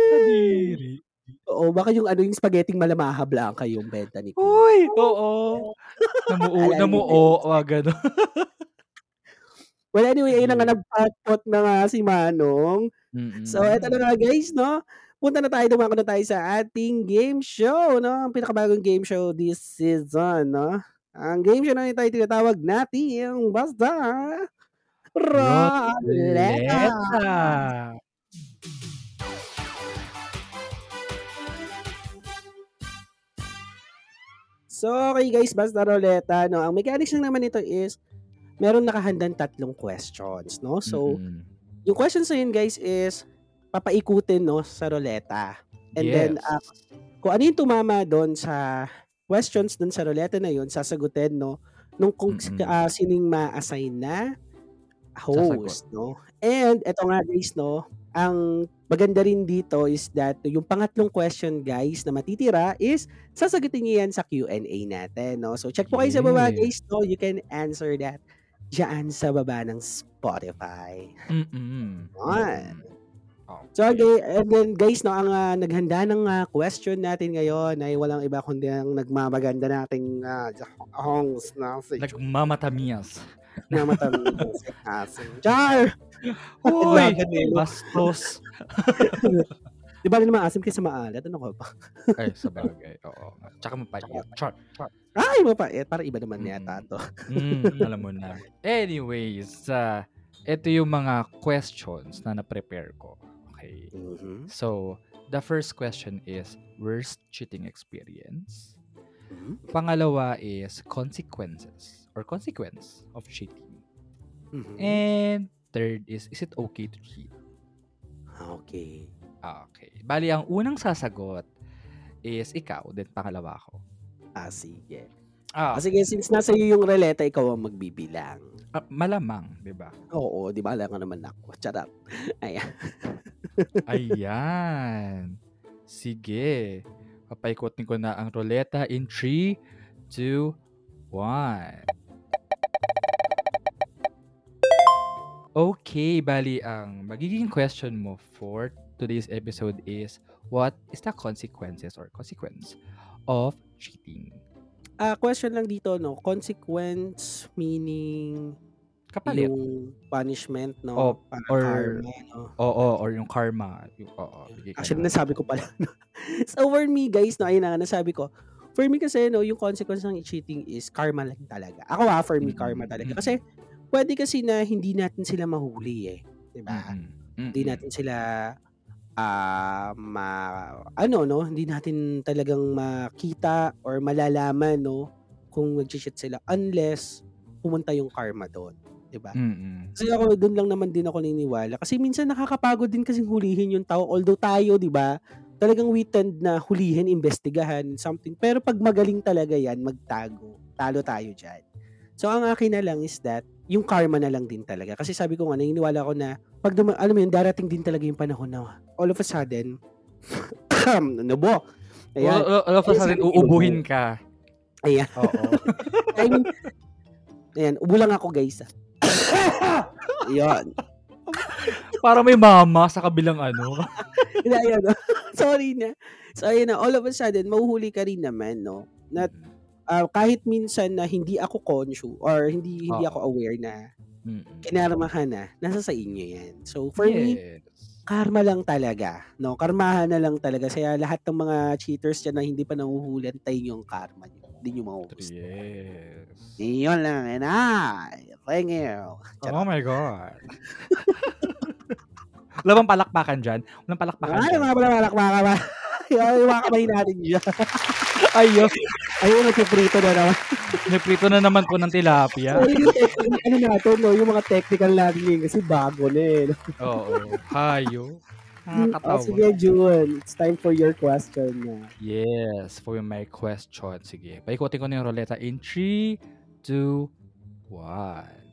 [SPEAKER 1] Kadiri.
[SPEAKER 2] Oo, baka yung ano, yung spaghetting Malamaha Blanca yung benta ni Queen.
[SPEAKER 1] Uy, oo. Namuo
[SPEAKER 2] Naalala niyo ba
[SPEAKER 1] namuo, mga gano'n.
[SPEAKER 2] Well, anyway, ayun na nga
[SPEAKER 1] Kadiri.
[SPEAKER 2] nagpatpot na nga si Manong. So eto na
[SPEAKER 1] Mm.
[SPEAKER 2] nga guys 'no, punta na tayo, dumako na tayo sa ating game show 'no, ang pinakabagong game show this season 'no. Ang game show na ito ay tinatawag nating Basta Roleta.
[SPEAKER 1] Roleta.
[SPEAKER 2] So, okey guys, Basta Roleta 'no, ang mechanics lang naman nito is meron nakahandang tatlong questions 'no. So,
[SPEAKER 1] Mm.
[SPEAKER 2] yung questions na yun guys is papaikutin 'no sa roleta. And then, ah,
[SPEAKER 1] Yes.
[SPEAKER 2] kung ano yung tumama dun sa questions dun sa roleta na yun, sasagutin 'no, nung kung si
[SPEAKER 1] Mm.
[SPEAKER 2] ah, sinong ma-assign na
[SPEAKER 1] Sasagot.
[SPEAKER 2] host 'no. And eto nga guys 'no, ang maganda rin dito is that yung pangatlong question guys na matitira is sasagutin niyo yan sa Q&A natin 'no. So, check po kayo sa baba
[SPEAKER 1] Yes.
[SPEAKER 2] guys 'no, you can answer that diyaan sa baba ng Spotify.
[SPEAKER 1] Mm.
[SPEAKER 2] Yun.
[SPEAKER 1] Mm.
[SPEAKER 2] So, okay, and then guys 'no, ang, ah, naghanda ng, ah, question natin ngayon ay walang iba kundi ang nagmamaganda nating, ah, host na si si Asim. Char! 'no.
[SPEAKER 1] bastos.
[SPEAKER 2] 'Di bale naman asim kaysa maalat, ano ka ba?
[SPEAKER 1] Ay, sabagay, oo nga. Tsaka mapait. Char.
[SPEAKER 2] Ay, mapait, parang iba naman yata
[SPEAKER 1] Mm.
[SPEAKER 2] 'to.
[SPEAKER 1] Hmm, alam mo na. Anyways, ah, eto yung mga questions na na-prepare ko, okey.
[SPEAKER 2] Mhm.
[SPEAKER 1] So, the first question is worst cheating experience.
[SPEAKER 2] Hmm.
[SPEAKER 1] Pangalawa is consequences or consequence of cheating.
[SPEAKER 2] Mhm.
[SPEAKER 1] And third is, is it okay to cheat?
[SPEAKER 2] Okey.
[SPEAKER 1] Ah, okey. Bale ang unang sasagot is ikaw, then pangalawa ako.
[SPEAKER 2] Ah, sige.
[SPEAKER 1] Ah,
[SPEAKER 2] Ah, sige since nasa iyo yung roleta, ikaw ang magbibilang.
[SPEAKER 1] Ah, malamang, 'di ba?
[SPEAKER 2] Oo, 'di bahala ka naman ako, charot. Ayan.
[SPEAKER 1] Ayan. Sige, papaikutin ko na ang roleta in 3, 2, 1. Okey, bale ang magiging question mo for today's episode is, what is the consequences or consequence of cheating?
[SPEAKER 2] Ah, question lang dito 'no, consequence meaning
[SPEAKER 1] Kapalit.
[SPEAKER 2] yung punishment 'no, parang
[SPEAKER 1] or
[SPEAKER 2] karma 'no?
[SPEAKER 1] oo, or yung karma, yung bigay ka
[SPEAKER 2] Actually nasabi ko pala 'no. So for me guys 'no, ayun na nasabi ko, for me kasi 'no, yung consequence ng cheating is karma lang talaga. Ako, ah, for me karma
[SPEAKER 1] Mm,
[SPEAKER 2] talaga.
[SPEAKER 1] mm.
[SPEAKER 2] Kasi puwede kasi na hindi natin sila mahuli, eh, 'di ba?
[SPEAKER 1] Mm,
[SPEAKER 2] Hindi
[SPEAKER 1] mm.
[SPEAKER 2] natin sila, ah, ma ano 'no, hindi natin talagang makita or malalaman 'no, kung nagche-cheat sila unless pumunta yung karma dun, 'di ba?
[SPEAKER 1] Mm.
[SPEAKER 2] Kasi ako dun lang naman din ako naniniwala kasi minsan nakakapagod din kasing hulihin yung tao although tayo 'di ba, talagang we tend na hulihin, imbestigahan, something. Pero 'pag magaling talaga 'yan magtago, talo tayo diyan. So ang akin na lang is that, yung karma na lang din talaga. Kasi sabi ko nga naniniwala ako na 'pag duma alam mo yun, darating din talaga yung panahon na all of a sudden, nubo. Ayan.
[SPEAKER 1] All all of a sudden uubuhin ka.
[SPEAKER 2] Ayan.
[SPEAKER 1] Oo.
[SPEAKER 2] I mean ayan, ubo lang ako guys, ah. Yun.
[SPEAKER 1] Parang may mama sa kabilang ano.
[SPEAKER 2] Hindi, ayun 'no. Sorry na. So ayun na, all of a sudden mahuhuli ka rin naman 'no, na,
[SPEAKER 1] Mm.
[SPEAKER 2] ah, kahit minsan na hindi ako conscious or hindi hindi ako
[SPEAKER 1] Oo.
[SPEAKER 2] aware na
[SPEAKER 1] Mm.
[SPEAKER 2] kinarmahan na, nasa sa inyo 'yan. So for me,
[SPEAKER 1] Yes.
[SPEAKER 2] karma lang talaga 'no, karmahan na lang talaga. Kaya lahat ng mga cheaters diyan na hindi pa nahuhuli, antayin niyo ang karma niyo, hindi niyo mahuhusga.
[SPEAKER 1] Yes.
[SPEAKER 2] Iyon lang and I thank you.
[SPEAKER 1] Oh
[SPEAKER 2] Charot.
[SPEAKER 1] my God. Wala bang palakpakan diyan? Walang palakpakan
[SPEAKER 2] Ay,
[SPEAKER 1] diyan?
[SPEAKER 2] mga palakpakan ba? Ay, mga kamay natin siya.
[SPEAKER 1] Ayo.
[SPEAKER 2] Ayun, nagpiprito na naman.
[SPEAKER 1] Nagprito na naman po ng tilapia.
[SPEAKER 2] Yung technical, ano natin, no, yung mga technical natin kasi bago na eh. no?
[SPEAKER 1] Oo. Hayo.
[SPEAKER 2] Oh,
[SPEAKER 1] Nakakatawa.
[SPEAKER 2] sige, June. It's time for your question na.
[SPEAKER 1] Yes, for my question. Sige. Paikutin ko na yung roleta in 3, 2, 1.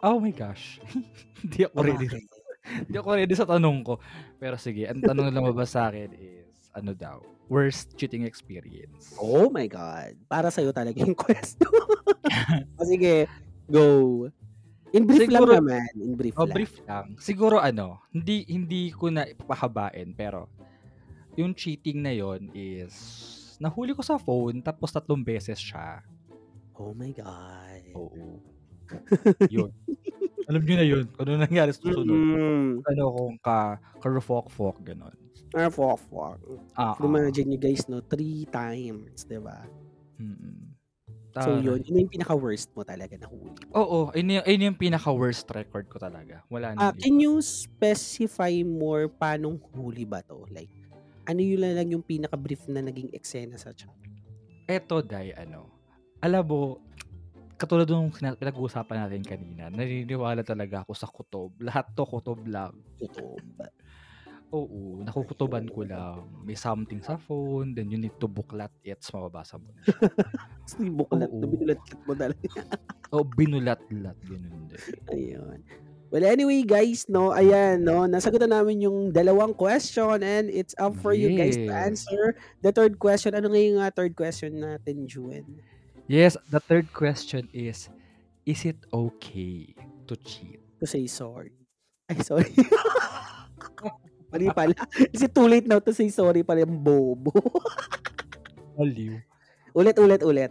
[SPEAKER 1] Oh my gosh. Hindi ako ready. Hindi ako ready sa tanong ko. Pero sige, ang tanong na lumabas sa akin is, ano daw, worst cheating experience.
[SPEAKER 2] Oh my God. Para sa'yo talaga yung question. o sige, go. In brief
[SPEAKER 1] Siguro-
[SPEAKER 2] lang naman. In brief
[SPEAKER 1] Oh,
[SPEAKER 2] lang.
[SPEAKER 1] brief lang. Siguro ano, hindi hindi ko na ipapahabain pero yung cheating na yon is nahuli ko sa phone tapos tatlong beses siya.
[SPEAKER 2] Oh my God.
[SPEAKER 1] Oo. yun. Alam niyo na yun. Kung ano nangyari sa susunod.
[SPEAKER 2] Mm.
[SPEAKER 1] Ano kung ka karufok-fok ganon.
[SPEAKER 2] Ah, fuck, fuck.
[SPEAKER 1] Ah, ah.
[SPEAKER 2] Imagine nyo guys, no? Three times, di ba?
[SPEAKER 1] Mm-mm.
[SPEAKER 2] So yun, yun yung pinaka-worst mo talaga na huli.
[SPEAKER 1] Oo, ayun yung, ayun yung pinaka-worst record ko talaga. Wala na.
[SPEAKER 2] Ah, can you specify more paanong huli ba to? Like, ano yun lang yung pinaka-brief na naging eksena sa chat?
[SPEAKER 1] Eto, Day, ano, alam mo, katulad nung pinag-uusapan natin kanina, naniniwala talaga ako sa kutob. Lahat to kutob lang.
[SPEAKER 2] Ba?
[SPEAKER 1] Oo, nakukutuban ko lang. May something sa phone, then you need to buklat it, mababasa mo. na.
[SPEAKER 2] Tapos yung buklat,
[SPEAKER 1] Oo.
[SPEAKER 2] binulat mo talaga.
[SPEAKER 1] o binulat-lat, ganun din.
[SPEAKER 2] Ayun. Well, anyway, guys, no, ayan, no, nasagutan namin yung dalawang question and it's up for you guys to
[SPEAKER 1] Yes.
[SPEAKER 2] answer the third question. Ano nga yung uh, third question natin, Juen?
[SPEAKER 1] Yes, the third question is, is it okay to cheat?
[SPEAKER 2] To say sorry. Ay, sorry. Mali pala. Is it too late now to say sorry pala yung bobo?
[SPEAKER 1] Aliw.
[SPEAKER 2] ulit, ulit, ulit.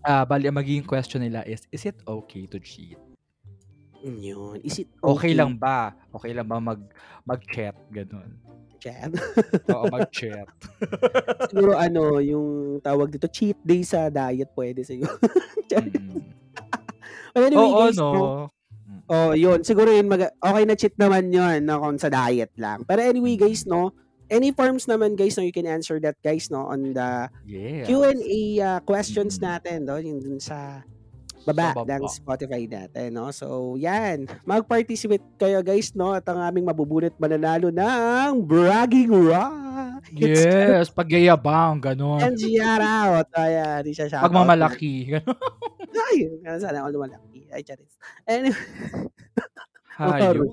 [SPEAKER 1] Ah, bali, ang magiging question nila is, is it okay to cheat?
[SPEAKER 2] Yun. Is it
[SPEAKER 1] Okay, lang ba? Okay lang ba mag mag-chat ganun?
[SPEAKER 2] Chat?
[SPEAKER 1] Oo, mag-chat.
[SPEAKER 2] Siguro ano, yung tawag dito, cheat day sa diet pwede siguro.
[SPEAKER 1] Mm.
[SPEAKER 2] Anyway,
[SPEAKER 1] Oo,
[SPEAKER 2] guys,
[SPEAKER 1] no.
[SPEAKER 2] Oh, yun. Siguro yun, mag- okay na cheat naman yun, no, kung sa diet lang. Pero anyway, guys, no, any forms naman, guys, no, you can answer that, guys, no, on the
[SPEAKER 1] Yes.
[SPEAKER 2] Q&A uh, questions
[SPEAKER 1] Mm.
[SPEAKER 2] natin, no, yung dun sa baba,
[SPEAKER 1] baba.
[SPEAKER 2] ng Spotify natin, no. So, yan. Mag-participate kayo, guys, no, at ang aming mabubunot mananalo ng Bragging Rock.
[SPEAKER 1] Yes, pagyayabang, ganun.
[SPEAKER 2] And shout out. Ayan, di siya shout out.
[SPEAKER 1] Pagmamalaki.
[SPEAKER 2] Ay, sana ako lumalaki. Ay, charis. Anyway,
[SPEAKER 1] Hayo.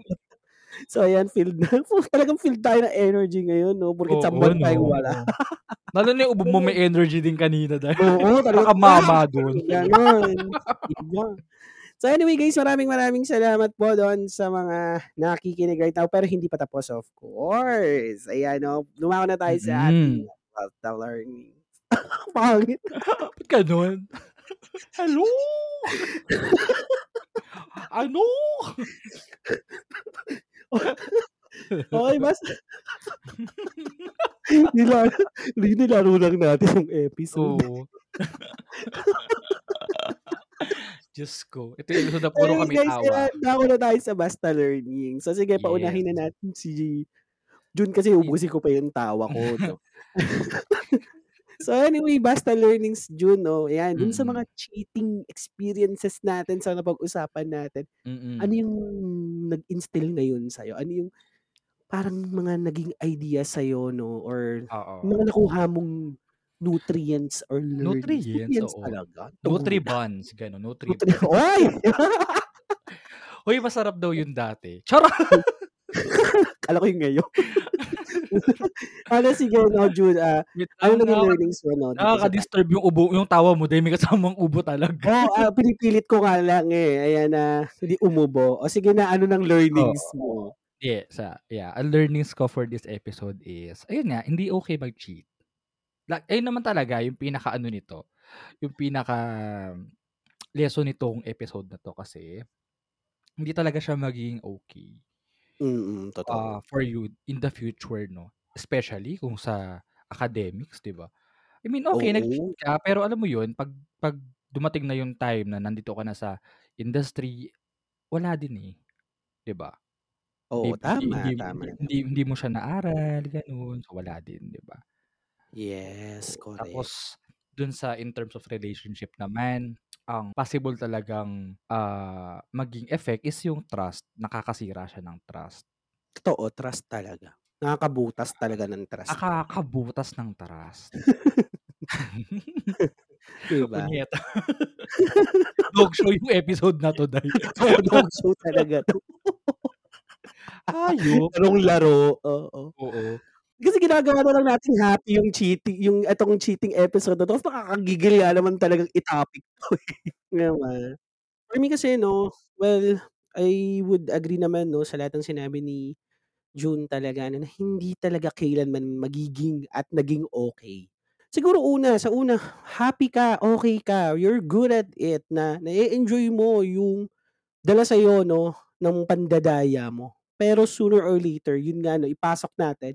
[SPEAKER 2] So, ayan, filled na. Talagang filled tayo ng energy ngayon, no? Porque
[SPEAKER 1] Oo,
[SPEAKER 2] samban tayo
[SPEAKER 1] no.
[SPEAKER 2] wala.
[SPEAKER 1] Lalo na yung ubo mo may energy din kanina dahil
[SPEAKER 2] Oo, talaga.
[SPEAKER 1] nakamama dun.
[SPEAKER 2] Ganon. So anyway guys, maraming maraming salamat po doon sa mga nakikinig right now pero hindi pa tapos of course. Ayan no, lumako na tayo sa ating Delta Learning. Pangit.
[SPEAKER 1] Ba't ganun? Hello? ano?
[SPEAKER 2] Okay, mas nilaro, nilaro lang natin yung episode.
[SPEAKER 1] Oo. Diyos ko. Ito yung episode na puro
[SPEAKER 2] Anyway,
[SPEAKER 1] kami
[SPEAKER 2] guys,
[SPEAKER 1] tawa.
[SPEAKER 2] ayan, dako na tayo sa Basta Learning. So sige, paunahin na natin si Jun kasi ubusin ko pa yung tawa ko. So anyway, Basta Learnings June, no? Ayan, dun sa
[SPEAKER 1] Mm.
[SPEAKER 2] mga cheating experiences natin sa napag-usapan natin,
[SPEAKER 1] Mm-mm.
[SPEAKER 2] ano yung nag-instill ngayon sa'yo? Ano yung parang mga naging idea sa'yo, no? Or
[SPEAKER 1] Oo.
[SPEAKER 2] mga nakuha mong nutrients or learnings?
[SPEAKER 1] Nutrients, oo.
[SPEAKER 2] talaga.
[SPEAKER 1] Nutribans, gano'n. Nutri
[SPEAKER 2] Nutri Oy!
[SPEAKER 1] Uy, masarap daw yun dati. Charot!
[SPEAKER 2] Kala ko yung ngayon. ano sige, no, Jude, ah, ano
[SPEAKER 1] lang,
[SPEAKER 2] naging learnings mo, no?
[SPEAKER 1] Nakaka-disturb yung ubo, yung tawa mo dahil may kasamang ubo talaga.
[SPEAKER 2] Oo, ah, pinipilit ko nga lang eh. Ayan na, hindi umubo. O sige na, ano ng learnings mo?
[SPEAKER 1] Yeah, sa, yeah, ang learnings ko for this episode is, ayun nga, hindi okay mag-cheat. Like, ayun naman talaga, yung pinaka ano nito, yung pinaka lesson nitong episode na to kasi, hindi talaga siya magiging okay
[SPEAKER 2] Mm, totoo.
[SPEAKER 1] uh, for you in the future, no? Especially kung sa academics, di ba? I mean, okay,
[SPEAKER 2] Oo.
[SPEAKER 1] nag-cheat ka, pero alam mo yun, pag, pag dumating na yung time na nandito ka na sa industry, wala din eh. Di ba? Hindi
[SPEAKER 2] Oo,
[SPEAKER 1] hindi hindi
[SPEAKER 2] tama, tama
[SPEAKER 1] hindi
[SPEAKER 2] naman.
[SPEAKER 1] hindi mo siya naaral gano'n, so wala din, 'di ba?
[SPEAKER 2] Yes,
[SPEAKER 1] Oo,
[SPEAKER 2] correct.
[SPEAKER 1] tapos dun sa in terms of relationship naman, ang possible talagang, ah, maging effect is yung trust, nakakasira siya ng trust.
[SPEAKER 2] Totoo, trust talaga. Nakakabutas talaga ng trust.
[SPEAKER 1] Nakakabutas ng trust.
[SPEAKER 2] 'Di ba?
[SPEAKER 1] Punyeta. Dog show yung episode na 'to, Day.
[SPEAKER 2] Oo, dog show talaga 'to.
[SPEAKER 1] Hayop.
[SPEAKER 2] Larong-laro, oo.
[SPEAKER 1] Oo.
[SPEAKER 2] Kasi ginagawa na lang nating happy yung cheating yung etong cheating episode na 'to, nakakagigil nga naman talagang i-topic 'to, eh, ba? For me kasi 'no, well, I would agree naman 'no, sa lahat ng sinabi ni June talaga ano, na hindi talaga kailanman magiging at naging okey. Siguro una, sa una, happy ka, okey ka, you're good at it, na na-e-enjoy mo yung dala sa'yo 'no, ng pandadaya mo. Pero sooner or later, yun nga 'no, ipasok natin,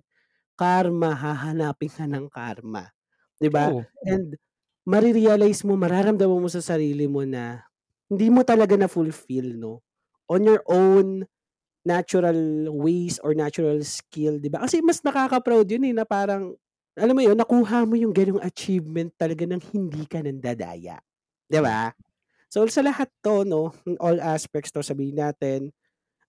[SPEAKER 2] karma, hahanapin ka ng karma, 'di ba? And mare-realize mo, mararamdaman mo sa sarili mo na hindi mo talaga na-fulfill 'no, on your own natural ways or natural skill, 'di ba? Kasi mas nakaka-proud yun, eh, na parang alam mo yun, nakuha mo yung gano'ng achievement talaga ng hindi ka nandadaya, 'di ba? So, sa lahat 'to 'no, in all aspects 'to, sabihin natin,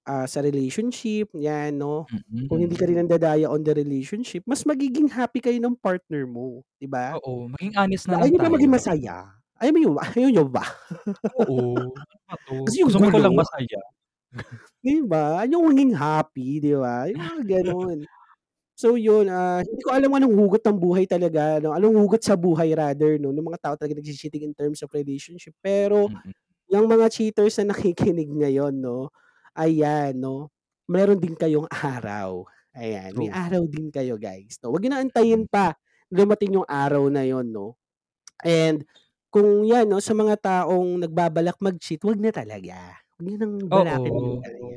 [SPEAKER 2] ah, sa relationship, 'yan 'no, kung hindi
[SPEAKER 1] Mm.
[SPEAKER 2] ka rin nandadaya on the relationship, mas magiging happy kayo ng partner mo, 'di ba?
[SPEAKER 1] Oo, maging honest na
[SPEAKER 2] Ayaw
[SPEAKER 1] lang
[SPEAKER 2] niyo ba maging masaya? Ayaw mo yun ayaw niyo ba?
[SPEAKER 1] Oo, ano ba 'to,
[SPEAKER 2] Gusto yung
[SPEAKER 1] gusto mo ikaw lang
[SPEAKER 2] gulo.
[SPEAKER 1] masaya.
[SPEAKER 2] 'Di ba? Yung maging happy, 'di ba? Yung mga gano'n. So yun, ah, hindi ko alam anong hugot ng buhay talaga 'no, anong hugot sa buhay rather 'no, ng mga tao talaga nagche-cheating in terms of relationship. Pero
[SPEAKER 1] Mm.
[SPEAKER 2] yang mga cheaters na nakikinig ngayon 'no, ayan 'no, meron din kayong araw. Ayan, may
[SPEAKER 1] True.
[SPEAKER 2] araw din kayo guys 'no, 'wag niyo na antayin pa dumating yung araw na yun 'no. And kung 'yan 'no, sa mga taong nagbabalak mag-cheat, 'wag na talaga. 'Wag niyo ng balakin
[SPEAKER 1] Oo.
[SPEAKER 2] talaga,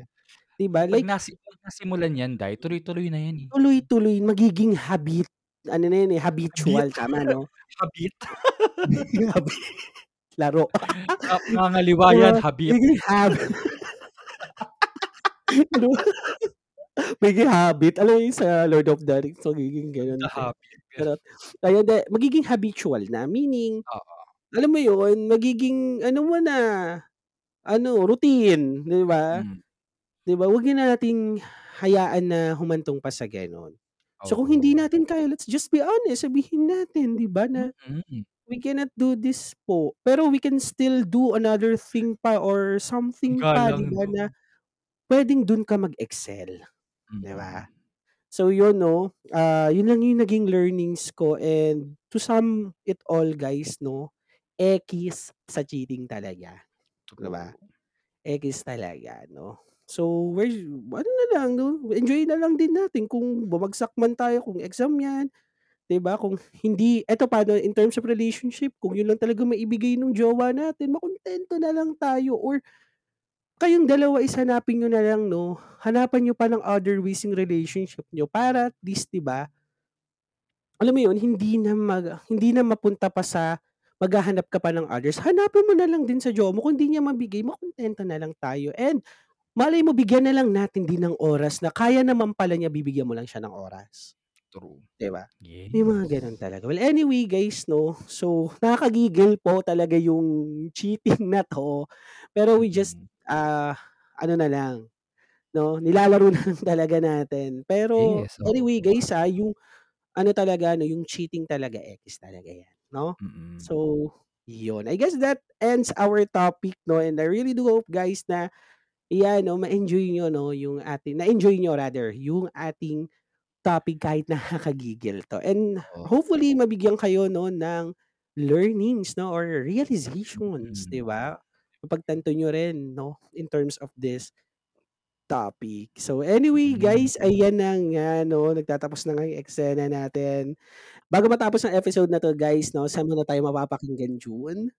[SPEAKER 2] 'di ba?
[SPEAKER 1] 'Pag
[SPEAKER 2] Like
[SPEAKER 1] nasi 'pag nasimulan 'yan, Day, tuloy-tuloy na 'yan, eh.
[SPEAKER 2] Tuloy-tuloy, magiging habit ano na yun, eh,
[SPEAKER 1] Habit.
[SPEAKER 2] habitual, tama 'no?
[SPEAKER 1] Habit.
[SPEAKER 2] Habit, laro.
[SPEAKER 1] Ah, pangangaliwa 'yan,
[SPEAKER 2] 'Di ba?
[SPEAKER 1] habit.
[SPEAKER 2] Magiging habit. Ano? Magiging habit, alam mo yung sa Lord of the Rings, magiging
[SPEAKER 1] The
[SPEAKER 2] gano'n siya.
[SPEAKER 1] Habit.
[SPEAKER 2] Charot. Ayun, 'di, magiging habitual na, meaning,
[SPEAKER 1] Oo.
[SPEAKER 2] alam mo yun, magiging ano mo na, ano, routine, 'di ba?
[SPEAKER 1] Hmm.
[SPEAKER 2] 'Di ba, 'wag na nating hayaan na humantong pa sa gano'n. So, kung hindi natin kaya, let's just be honest, sabihin natin, 'di ba, na,
[SPEAKER 1] Mm.
[SPEAKER 2] "We cannot do this po." Pero we can still do another thing pa or something pa, 'di
[SPEAKER 1] galang
[SPEAKER 2] ba, na
[SPEAKER 1] nun.
[SPEAKER 2] puwedeng dun ka mag-excel, 'di ba?
[SPEAKER 1] Mm.
[SPEAKER 2] So yun 'no, ah, yun lang yung naging learnings ko and to sum it all guys 'no, ekis sa cheating talaga, 'di ba? Ekis talaga 'no. So, where's ano na lang 'no, enjoyin na lang din natin kung bumagsak man tayo, kung exam 'yan, 'di ba? Kung hindi eto pa 'no, in terms of relationship, kung yun lang talaga maibigay nung jowa natin, makuntento na lang tayo or kayong dalawa is hanapin niyo na lang 'no, hanapan niyo pa ng other ways yung relationship niyo para at least, 'di ba alam mo yun, hindi na mag hindi na mapunta pa sa maghahanap ka pa ng others, hanapin mo na lang din sa jowa mo, kung di niya mabigay, makuntento na lang tayo and malay mo bigyan na lang natin din ng oras na kaya naman pala niya, bibigyan mo lang siya ng oras.
[SPEAKER 1] True.
[SPEAKER 2] 'Di ba? May mga
[SPEAKER 1] Yes.
[SPEAKER 2] gano'n talaga. Well, anyway guys 'no, so nakakagigil po talaga yung cheating na 'to, pero we just, Ah, ano na lang 'no, nilalaro na lang talaga natin. Pero
[SPEAKER 1] Yes,
[SPEAKER 2] anyway
[SPEAKER 1] oo.
[SPEAKER 2] guys, ah, yung ano talaga 'no, yung cheating talaga, ekis talaga 'yan 'no.
[SPEAKER 1] Mm.
[SPEAKER 2] So, yun, I guess that ends our topic 'no, and I really do hope guys na 'yan 'no, ma-enjoy niyo 'no, yung ating na-enjoy niyo rather, yung ating topic kahit nakakagigil 'to and hopefully mabigyan kayo 'no, ng learnings 'no, or realizations, 'di
[SPEAKER 1] Mm.
[SPEAKER 2] ba? Mapagtanto niyo rin 'no, in terms of this topic. So anyway
[SPEAKER 1] Mm.
[SPEAKER 2] guys, ayan na nga 'no, nagtatapos na nga yung eksena natin. Bago matapos ang episode na 'to guys 'no, saan muna tayo mapapakinggan, June?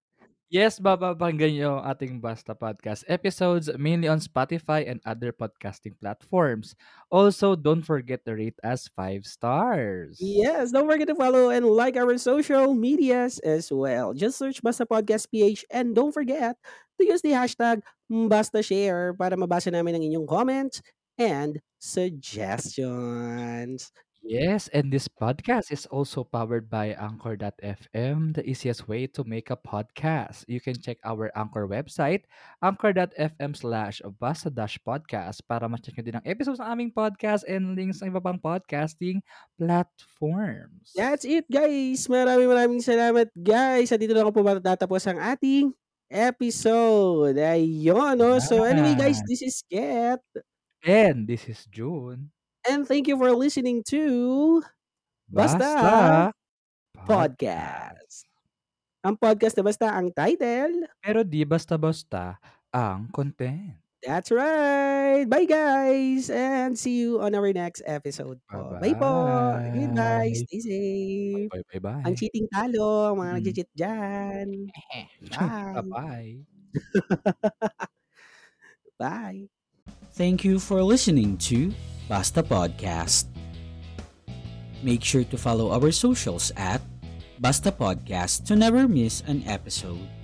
[SPEAKER 1] Yes, mapapakinggan niyo ang ating Basta Podcast episodes mainly on Spotify and other podcasting platforms. Also, don't forget to rate us 5 stars.
[SPEAKER 2] Yes, don't forget to follow and like our social medias as well. Just search Basta Podcast PH and don't forget to use the hashtag BastaShare para mabasa namin ang inyong comments and suggestions.
[SPEAKER 1] Yes, and this podcast is also powered by Anchor.fm, the easiest way to make a podcast. You can check our Anchor website, anchor.fm slash basta dash podcast para ma-check nyo din ang episodes ng aming podcast and links ng iba pang podcasting platforms.
[SPEAKER 2] That's it, guys. Maraming maraming salamat, guys. At dito na ako po matatapos ang ating episode. Ayun, no? So, anyway, guys, this is Ket.
[SPEAKER 1] And this is June.
[SPEAKER 2] And thank you for listening to Basta,
[SPEAKER 1] Basta
[SPEAKER 2] Podcast. Ang podcast na basta ang title.
[SPEAKER 1] Pero di basta-basta ang content.
[SPEAKER 2] That's right. Bye, guys. And see you on our next episode po. Bye po. Goodbye.
[SPEAKER 1] Bye-bye.
[SPEAKER 2] Stay safe.
[SPEAKER 1] Bye, bye, bye.
[SPEAKER 2] Ang cheating talo, ang mga
[SPEAKER 1] Mm.
[SPEAKER 2] nag-cheat dyan. Bye.
[SPEAKER 1] Bye-bye.
[SPEAKER 2] Bye.
[SPEAKER 3] Thank you for listening to Basta Podcast. Make sure to follow our socials at Basta Podcast to never miss an episode.